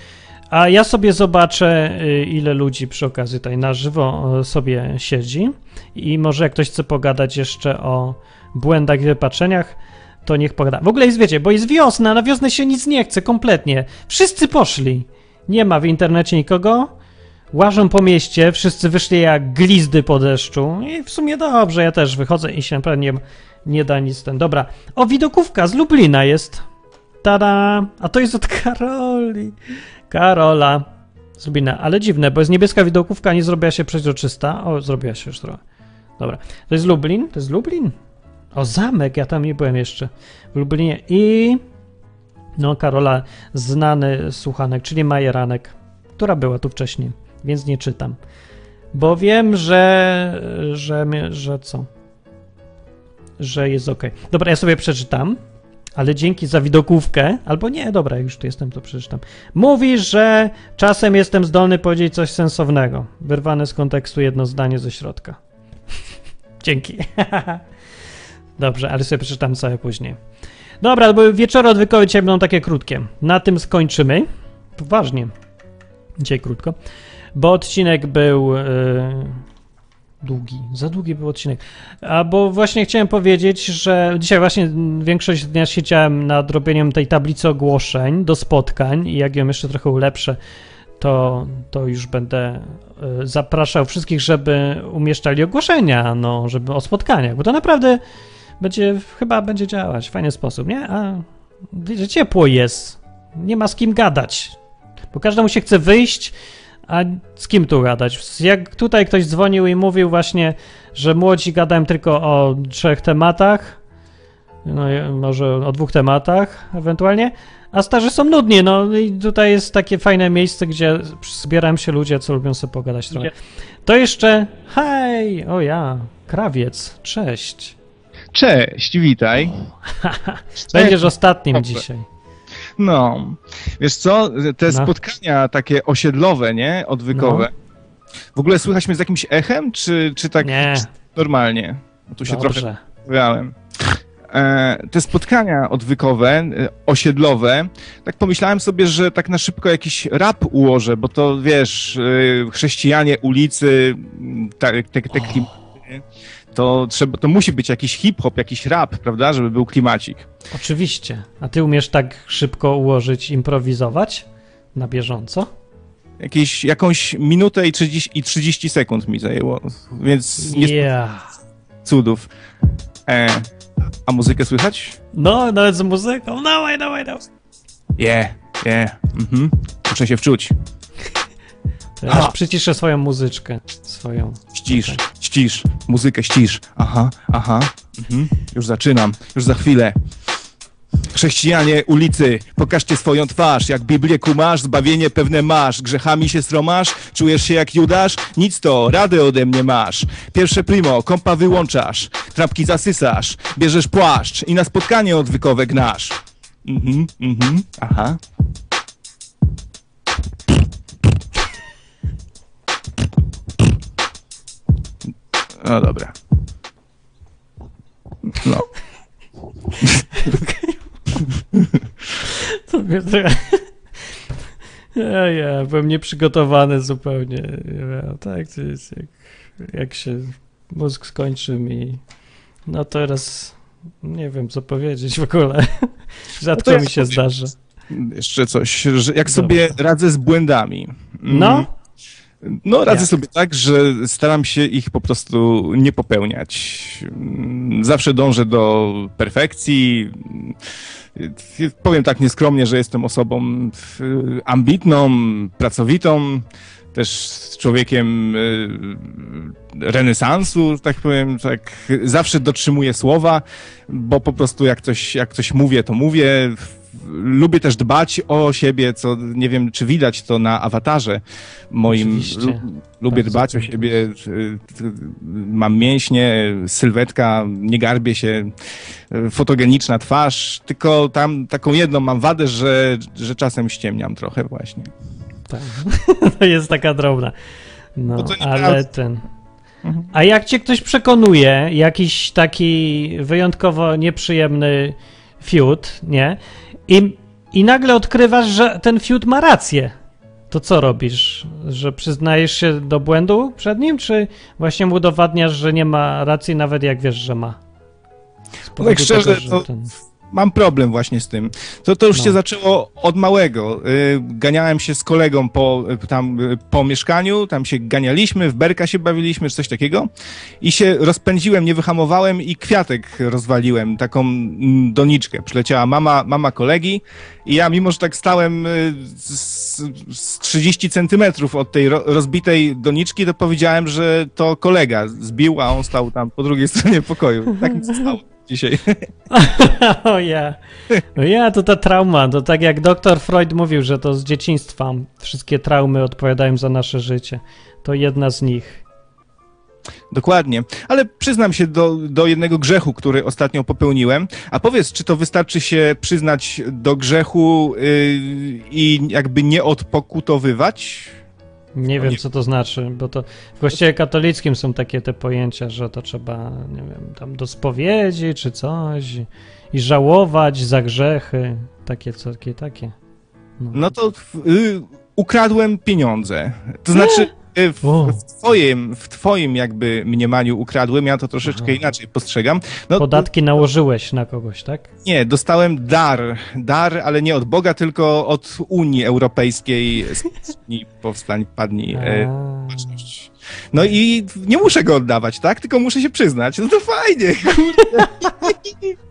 A ja sobie zobaczę, y, ile ludzi przy okazji tutaj na żywo sobie siedzi. I może jak ktoś chce pogadać jeszcze o błędach i wypaczeniach, to niech pogada. W ogóle jest, wiecie, bo jest wiosna, na wiosnę się nic nie chce, kompletnie. Wszyscy poszli. Nie ma w internecie nikogo. Łażą po mieście, wszyscy wyszli jak glizdy po deszczu. I w sumie dobrze, ja też wychodzę i się naprawdę nie, nie da nic ten. Dobra. O, widokówka z Lublina jest. Tada! A to jest od Karoli. Karola. Z Lublina. Ale dziwne, bo jest niebieska widokówka, nie zrobiła się przeźroczysta. O, zrobiła się już trochę. Dobra. To jest Lublin? To jest Lublin? O, zamek, ja tam nie byłem jeszcze. W Lublinie. I... No, Karola, znany słuchanek, czyli Majeranek, która była tu wcześniej więc nie czytam. Bo wiem, że. że, że co? Że jest ok. Dobra, ja sobie przeczytam, ale dzięki za widokówkę. Albo nie, dobra, już tu jestem, to przeczytam. Mówi, że czasem jestem zdolny powiedzieć coś sensownego. Wyrwane z kontekstu jedno zdanie ze środka. Dzięki. Dobrze, ale sobie przeczytam całe później. Dobra, bo wieczory odwykowe dzisiaj będą takie krótkie. Na tym skończymy. Poważnie. Dzisiaj krótko. Bo odcinek był. e, długi. Za długi był odcinek. A bo właśnie chciałem powiedzieć, że dzisiaj właśnie większość dnia siedziałem nad robieniem tej tablicy ogłoszeń do spotkań i jak ją jeszcze trochę ulepszę, to, to już będę e, zapraszał wszystkich, żeby umieszczali ogłoszenia, no, żeby o spotkaniach, bo to naprawdę będzie, chyba będzie działać w fajny sposób, nie? A że ciepło jest, nie ma z kim gadać, bo każdemu się chce wyjść, a z kim tu gadać? Jak tutaj ktoś dzwonił i mówił właśnie, że młodzi gadają tylko o trzech tematach, no i może o dwóch tematach ewentualnie, a starzy są nudni, no i tutaj jest takie fajne miejsce, gdzie zbierają się ludzie, co lubią sobie pogadać trochę. To jeszcze, hej, o ja, krawiec, cześć. Cześć, witaj. Będziesz ostatnim Dobrze. dzisiaj. No, wiesz co, te No. spotkania takie osiedlowe, nie, odwykowe. W ogóle słychać mnie z jakimś echem, czy, czy tak Nie, normalnie? Bo tu się trochę dobrze. pojawiałem. E, te spotkania odwykowe, e, osiedlowe, tak pomyślałem sobie, że tak na szybko jakiś rap ułożę, bo to wiesz, e, chrześcijanie ulicy, ta, te, te klimaty? To trzeba, to musi być jakiś hip-hop, jakiś rap, prawda, żeby był klimacik. Oczywiście. A ty umiesz tak szybko ułożyć, improwizować na bieżąco? Jakieś, jakąś minutę i 30, i 30 sekund mi zajęło, więc nie Yeah. cudów. E, a muzykę słychać? No, nawet z muzyką. Dawaj, dawaj, dawaj. Je, je, mhm. Muszę się wczuć. Teraz Ha. przyciszę swoją muzyczkę. Swoją. Ścisz, ścisz, muzykę ścisz. Aha, aha, mhm. już zaczynam, już za chwilę. Chrześcijanie ulicy, pokażcie swoją twarz, jak Biblię kumasz, zbawienie pewne masz, grzechami się sromasz, czujesz się jak Judasz? Nic to, radę ode mnie masz. Pierwsze primo, kompa wyłączasz, trapki zasysasz, bierzesz płaszcz i na spotkanie odwykowe gnasz. Mhm, mhm, aha. No dobra. No. To mnie trochę... Ja, ja, byłem nieprzygotowany zupełnie. Nie wiem, tak, to jest jak, jak się mózg skończy mi. No teraz nie wiem, co powiedzieć w ogóle. Rzadko ja mi się zdarza. Jeszcze coś, jak sobie radzę z błędami. Mm, No, No, radzę Jak? sobie tak, że staram się ich po prostu nie popełniać. Zawsze dążę do perfekcji. Powiem tak nieskromnie, że jestem osobą y, ambitną, pracowitą, też człowiekiem y, renesansu, tak powiem, tak zawsze dotrzymuję słowa, bo po prostu jak coś, jak coś mówię, to mówię. Lubię też dbać o siebie, co nie wiem, czy widać to na awatarze moim. Lu- lubię Bardzo dbać o siebie. Mam mięśnie, sylwetka, nie garbię się, fotogeniczna twarz, tylko tam taką jedną mam wadę, że, że czasem ściemniam trochę właśnie. tak. to jest taka drobna. No, ale ten. Mhm. A jak cię ktoś przekonuje, jakiś taki wyjątkowo nieprzyjemny fiut, nie? I, I nagle odkrywasz, że ten fiut ma rację. To co robisz? Że przyznajesz się do błędu przed nim, czy właśnie mu udowadniasz, że nie ma racji, nawet jak wiesz, że ma? Z powodu szczerze, że to- ten- Mam problem właśnie z tym. To, to już No. się zaczęło od małego. Y, Ganiałem się z kolegą po, y, tam, y, po mieszkaniu, tam się ganialiśmy, w berka się bawiliśmy, czy coś takiego. I się rozpędziłem, nie wyhamowałem i kwiatek rozwaliłem, taką mm, doniczkę. Przyleciała mama, mama kolegi i ja, mimo że tak stałem z, z 30 centymetrów od tej ro, rozbitej doniczki, to powiedziałem, że to kolega zbił, a on stał tam po drugiej stronie pokoju. Tak mi się stało. Dzisiaj. o ja. No ja, to ta trauma. To tak jak doktor Freud mówił, że to z dzieciństwa wszystkie traumy odpowiadają za nasze życie. To jedna z nich. Dokładnie. Ale przyznam się do, do jednego grzechu, który ostatnio popełniłem. A powiedz, czy to wystarczy się przyznać do grzechu yy, i jakby nie odpokutowywać? Nie No wiem, co to znaczy, bo to w kościele katolickim są takie te pojęcia, że to trzeba, nie wiem, tam do spowiedzi czy coś i żałować za grzechy. Takie, co- takie, takie. No to y, ukradłem pieniądze. To znaczy, w, O. w, twoim, w twoim jakby mniemaniu ukradłem, ja to troszeczkę Aha. inaczej postrzegam. No, Podatki nałożyłeś na kogoś, tak? Nie, dostałem dar. Dar, ale nie od Boga, tylko od Unii Europejskiej. Z powstań, padnij. E, no i nie muszę go oddawać, tak? Tylko muszę się przyznać. No to fajnie, kurde.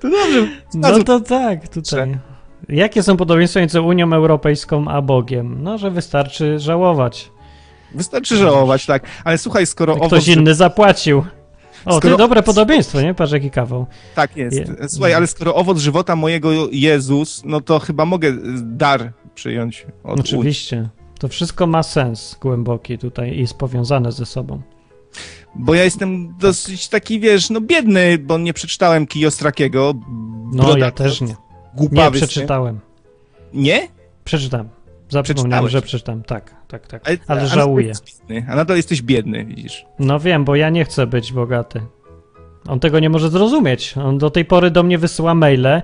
To dobrze. No to tak, tutaj. Jakie są podobieństwa między Unią Europejską a Bogiem? No, że wystarczy żałować. Wystarczy żałować, tak. Ale słuchaj, skoro Ktoś owoc... inny zapłacił. O, Skoro- to dobre podobieństwo, nie? Patrz jaki kawał. Tak jest. Je- Słuchaj, ale skoro owoc żywota mojego Jezus, no to chyba mogę dar przyjąć od. Oczywiście. To wszystko ma sens głęboki tutaj i jest powiązane ze sobą. Bo ja jestem dosyć taki, wiesz, no biedny, bo nie przeczytałem Kijostrakiego. No, ja też nie. Nie Głupawy przeczytałem. Nie? Przeczytam. Zapomniałem, że przeczytam. Tak, tak, tak. Ale, Ale żałuję. biedny, a nadal jesteś biedny, widzisz. No wiem, bo ja nie chcę być bogaty. On tego nie może zrozumieć. On do tej pory do mnie wysyła maile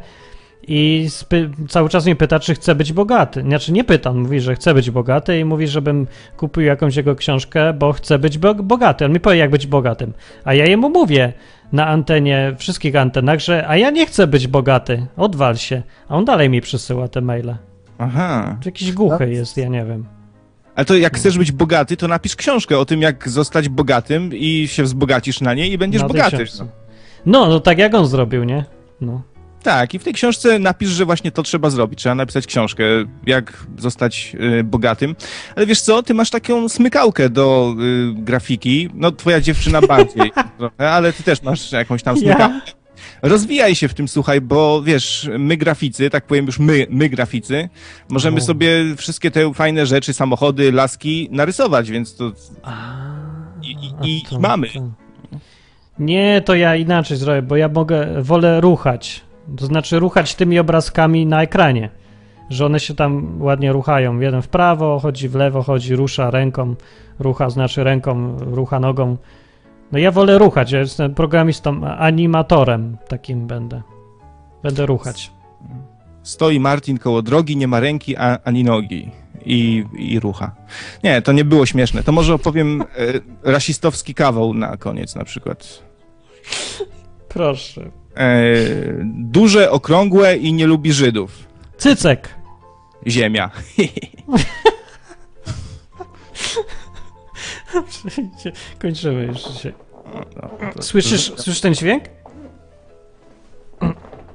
i spy- cały czas mnie pyta, czy chce być bogaty. Znaczy nie pyta, on mówi, że chce być bogaty i mówi, żebym kupił jakąś jego książkę, bo chce być bo- bogaty. On mi powie, jak być bogatym. A ja jemu mówię na antenie, wszystkich antenach, że a ja nie chcę być bogaty, odwal się. A on dalej mi przysyła te maile. Aha. Czy jakiś głuchy jest, ja nie wiem. Ale to jak chcesz być bogaty, to napisz książkę o tym, jak zostać bogatym i się wzbogacisz na niej i będziesz Na bogaty. książce. No, no tak jak on zrobił, nie? No. Tak, i w tej książce napisz, że właśnie to trzeba zrobić. Trzeba napisać książkę, jak zostać y, bogatym. Ale wiesz co, ty masz taką smykałkę do y, grafiki. No, twoja dziewczyna bardziej ale ty też masz jakąś tam smykałkę. Rozwijaj się w tym, słuchaj, bo wiesz, my graficy, tak powiem już my, my graficy, możemy sobie wszystkie te fajne rzeczy, samochody, laski narysować, więc to i, i, A i to- mamy. to- Nie, to ja inaczej zrobię, bo ja mogę, wolę ruchać. To znaczy ruchać tymi obrazkami na ekranie. Że one się tam ładnie ruchają. Jeden w prawo, chodzi w lewo, chodzi, rusza ręką, rucha, znaczy ręką, rucha nogą. No ja wolę ruchać, ja jestem programistą, animatorem takim będę. Będę ruchać. Stoi Martin koło drogi, nie ma ręki a, ani nogi. I, I rucha. Nie, to nie było śmieszne. To może opowiem e, rasistowski kawał na koniec na przykład. Proszę. E, duże, okrągłe i nie lubi Żydów. Cycek! Ziemia. Kończymy już dzisiaj. No, to- Słyszysz, słyszysz ten dźwięk?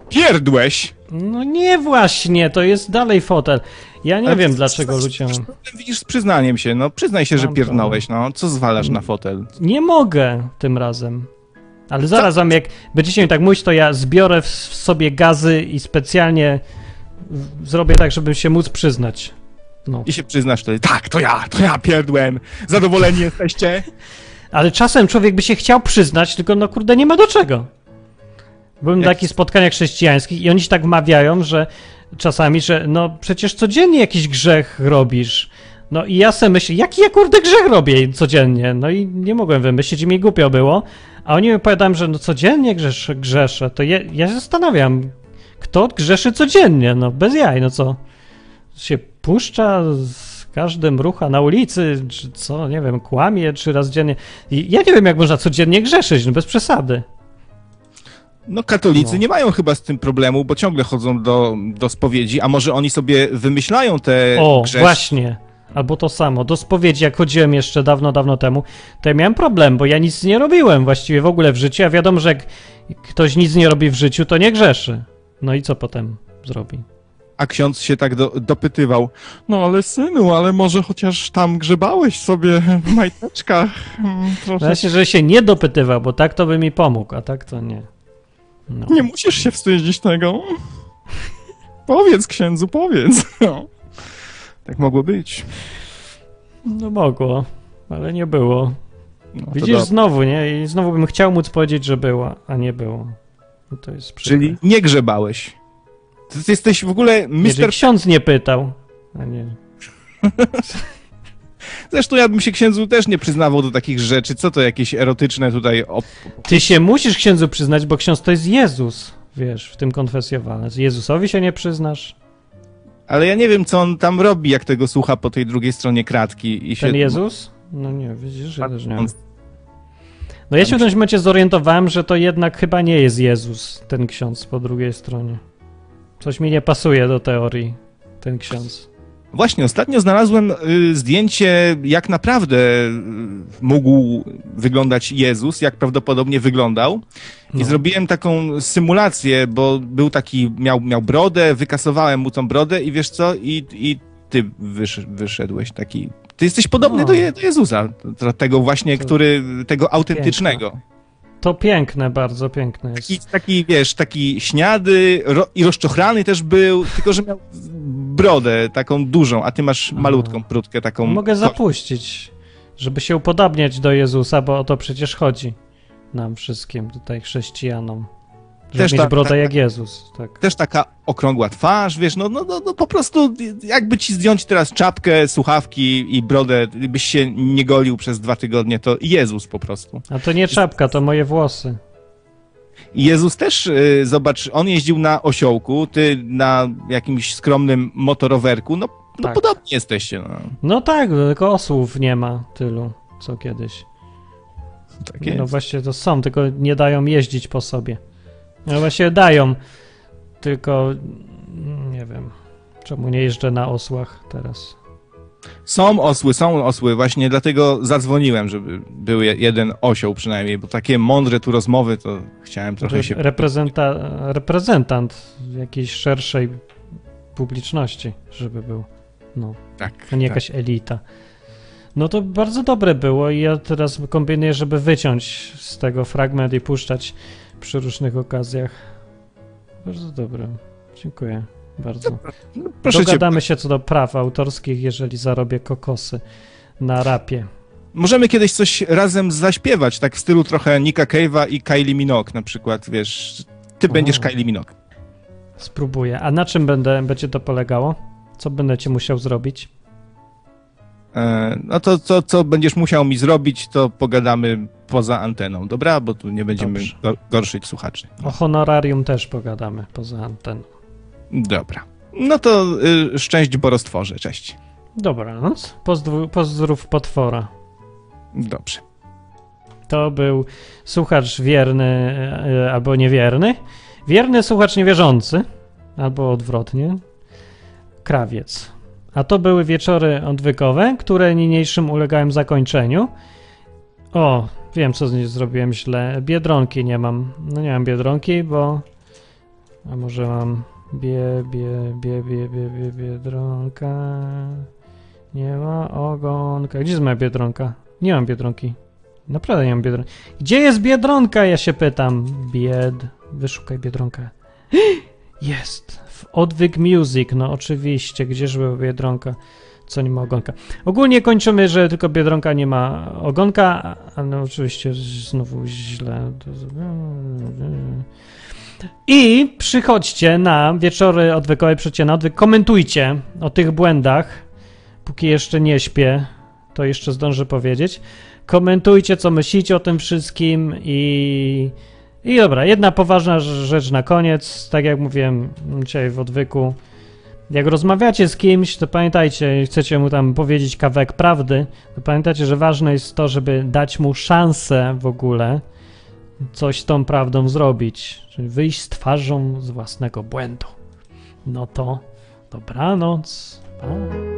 Pierdłeś! No nie właśnie, to jest dalej fotel. Ja nie Ale wiem dlaczego ludzie... Widzisz, z przyznaniem się, no przyznaj się, że pierdnąłeś, no. Co zwalasz na fotel? Nie mogę tym razem. Ale zaraz wam, jak będziecie mi tak mówić, to ja zbiorę w sobie gazy i specjalnie zrobię tak, żeby się móc przyznać. No. I się przyznasz wtedy, tak, to ja, to ja pierdłem. Zadowoleni jesteście? Ale czasem człowiek by się chciał przyznać, tylko no kurde, nie ma do czego. Byłem na takich spotkaniach chrześcijańskich i oni się tak wmawiają, że czasami, że no przecież codziennie jakiś grzech robisz. No i ja sobie myślę, jaki ja kurde grzech robię codziennie? No i nie mogłem wymyślić i mi głupio było. A oni mi opowiadają, że no codziennie grzeszę, grzeszę. To ja, ja się zastanawiam, kto grzeszy codziennie? No bez jaj, no co? Się puszcza z każdym rucha na ulicy, czy co, nie wiem, kłamie trzy razy dziennie. I ja nie wiem, jak można codziennie grzeszyć, no bez przesady. No katolicy No. nie mają chyba z tym problemu, bo ciągle chodzą do, do spowiedzi, a może oni sobie wymyślają te O, grzechy? właśnie. Albo to samo. Do spowiedzi, jak chodziłem jeszcze dawno, dawno temu, to ja miałem problem, bo ja nic nie robiłem właściwie w ogóle w życiu, a wiadomo, że jak ktoś nic nie robi w życiu, to nie grzeszy. No i co potem zrobi? A ksiądz się tak do, dopytywał, no ale synu, ale może chociaż tam grzebałeś sobie w majteczkach troszeczkę. Właśnie, że się nie dopytywał, bo tak to by mi pomógł, a tak to nie. No. Nie musisz się wstydzić tego. Powiedz księdzu, powiedz. No. Tak mogło być. no mogło, ale nie było. No, Widzisz, dobrze. znowu, nie? I znowu bym chciał móc powiedzieć, że była, a nie było. No to jest przykre. Czyli nie grzebałeś. Ty, ty jesteś w ogóle mister... ksiądz nie pytał, a nie... Zresztą ja bym się księdzu też nie przyznawał do takich rzeczy. Co to jakieś erotyczne tutaj... Op... Ty się musisz księdzu przyznać, bo ksiądz to jest Jezus, wiesz, w tym konfesjonale. Jezusowi się nie przyznasz? Ale ja nie wiem, co on tam robi, jak tego słucha po tej drugiej stronie kratki. I się... Ten Jezus? No nie, widzisz, ja też nie wiem. No ja się w tym momencie zorientowałem, że to jednak chyba nie jest Jezus, ten ksiądz po drugiej stronie. Coś mi nie pasuje do teorii, ten ksiądz. Właśnie, ostatnio znalazłem y, zdjęcie, jak naprawdę y, mógł wyglądać Jezus, jak prawdopodobnie wyglądał. I No. zrobiłem taką symulację, bo był taki, miał, miał brodę, wykasowałem mu tą brodę i wiesz co? I, i ty wysz, wyszedłeś taki. Ty jesteś podobny No. do, Je, do Jezusa, tego właśnie, To który, tego autentycznego. To piękne, bardzo piękne jest. Taki, taki, wiesz, taki śniady ro, i rozczochrany też był, tylko że miał brodę taką dużą, a ty masz malutką brudkę taką. Mogę zapuścić, żeby się upodabniać do Jezusa, bo o to przecież chodzi nam wszystkim, tutaj chrześcijanom. Żeby Też mieć tak, brodę tak, jak Jezus, tak. Też taka okrągła twarz, wiesz, no, no, no, no po prostu jakby ci zdjąć teraz czapkę, słuchawki i brodę, byś się nie golił przez dwa tygodnie, to Jezus po prostu. A to nie czapka, to moje włosy. Jezus też, y, zobacz, on jeździł na osiołku, ty na jakimś skromnym motorowerku, no, no Tak. podobnie jesteście, no. No tak, tylko osłów nie ma tylu, co kiedyś. Tak No jest. właśnie to są, tylko nie dają jeździć po sobie. No właśnie dają, tylko mm, nie wiem, czemu nie jeżdżę na osłach teraz. Są osły, są osły, właśnie dlatego zadzwoniłem, żeby był je- jeden osioł przynajmniej, bo takie mądre tu rozmowy, to chciałem trochę się... Reprezenta, reprezentant jakiejś szerszej publiczności, żeby był. No, Tak, a nie tak. jakaś elita. No to bardzo dobre było i ja teraz kombinuję, żeby wyciąć z tego fragment i puszczać przy różnych okazjach. Bardzo dobre. Dziękuję bardzo. No, proszę cię, Dogadamy się co do praw autorskich, jeżeli zarobię kokosy na rapie. możemy kiedyś coś razem zaśpiewać, tak w stylu trochę Nika Cave'a i Kylie Minogue na przykład, wiesz, ty O. będziesz Kylie Minogue. Spróbuję. A na czym będę, będzie to polegało? Co będziecie musiał zrobić? E, no to co, co będziesz musiał mi zrobić, to pogadamy poza anteną, dobra? Bo tu nie będziemy Dobrze. go- gorszyć słuchaczy. O honorarium też pogadamy poza anteną. Dobra. No to y, szczęść borostworze, cześć. Dobranoc. Pozdrów, pozdrów potwora. Dobrze. To był słuchacz wierny e, albo niewierny. Wierny słuchacz niewierzący, albo odwrotnie. Krawiec. A to były wieczory odwykowe, które niniejszym ulegałem zakończeniu. O, wiem co z niej zrobiłem źle. Biedronki nie mam. No nie mam biedronki, bo. A może mam. Bie, bie, bie, bie, bie, bie, biedronka. Nie ma ogonka. Gdzie jest moja biedronka? Nie mam biedronki. Naprawdę nie mam biedronki. Gdzie jest biedronka? Ja się pytam. Bied. Wyszukaj biedronkę. Jest. Odwyk Music. No oczywiście. Gdzież była biedronka? Co nie ma ogonka. Ogólnie kończymy, że tylko biedronka nie ma ogonka, a- a no oczywiście znowu źle. I przychodźcie na wieczory odwykowe, przyjdźcie na odwyk, komentujcie o tych błędach, póki jeszcze nie śpię, to jeszcze zdążę powiedzieć. Komentujcie, co myślicie o tym wszystkim i... I dobra, jedna poważna rzecz na koniec, tak jak mówiłem dzisiaj w odwyku. Jak rozmawiacie z kimś, to pamiętajcie, chcecie mu tam powiedzieć kawałek prawdy, to pamiętajcie, że ważne jest to, żeby dać mu szansę w ogóle coś z tą prawdą zrobić, czyli wyjść z twarzą z własnego błędu. No to dobranoc. Pa.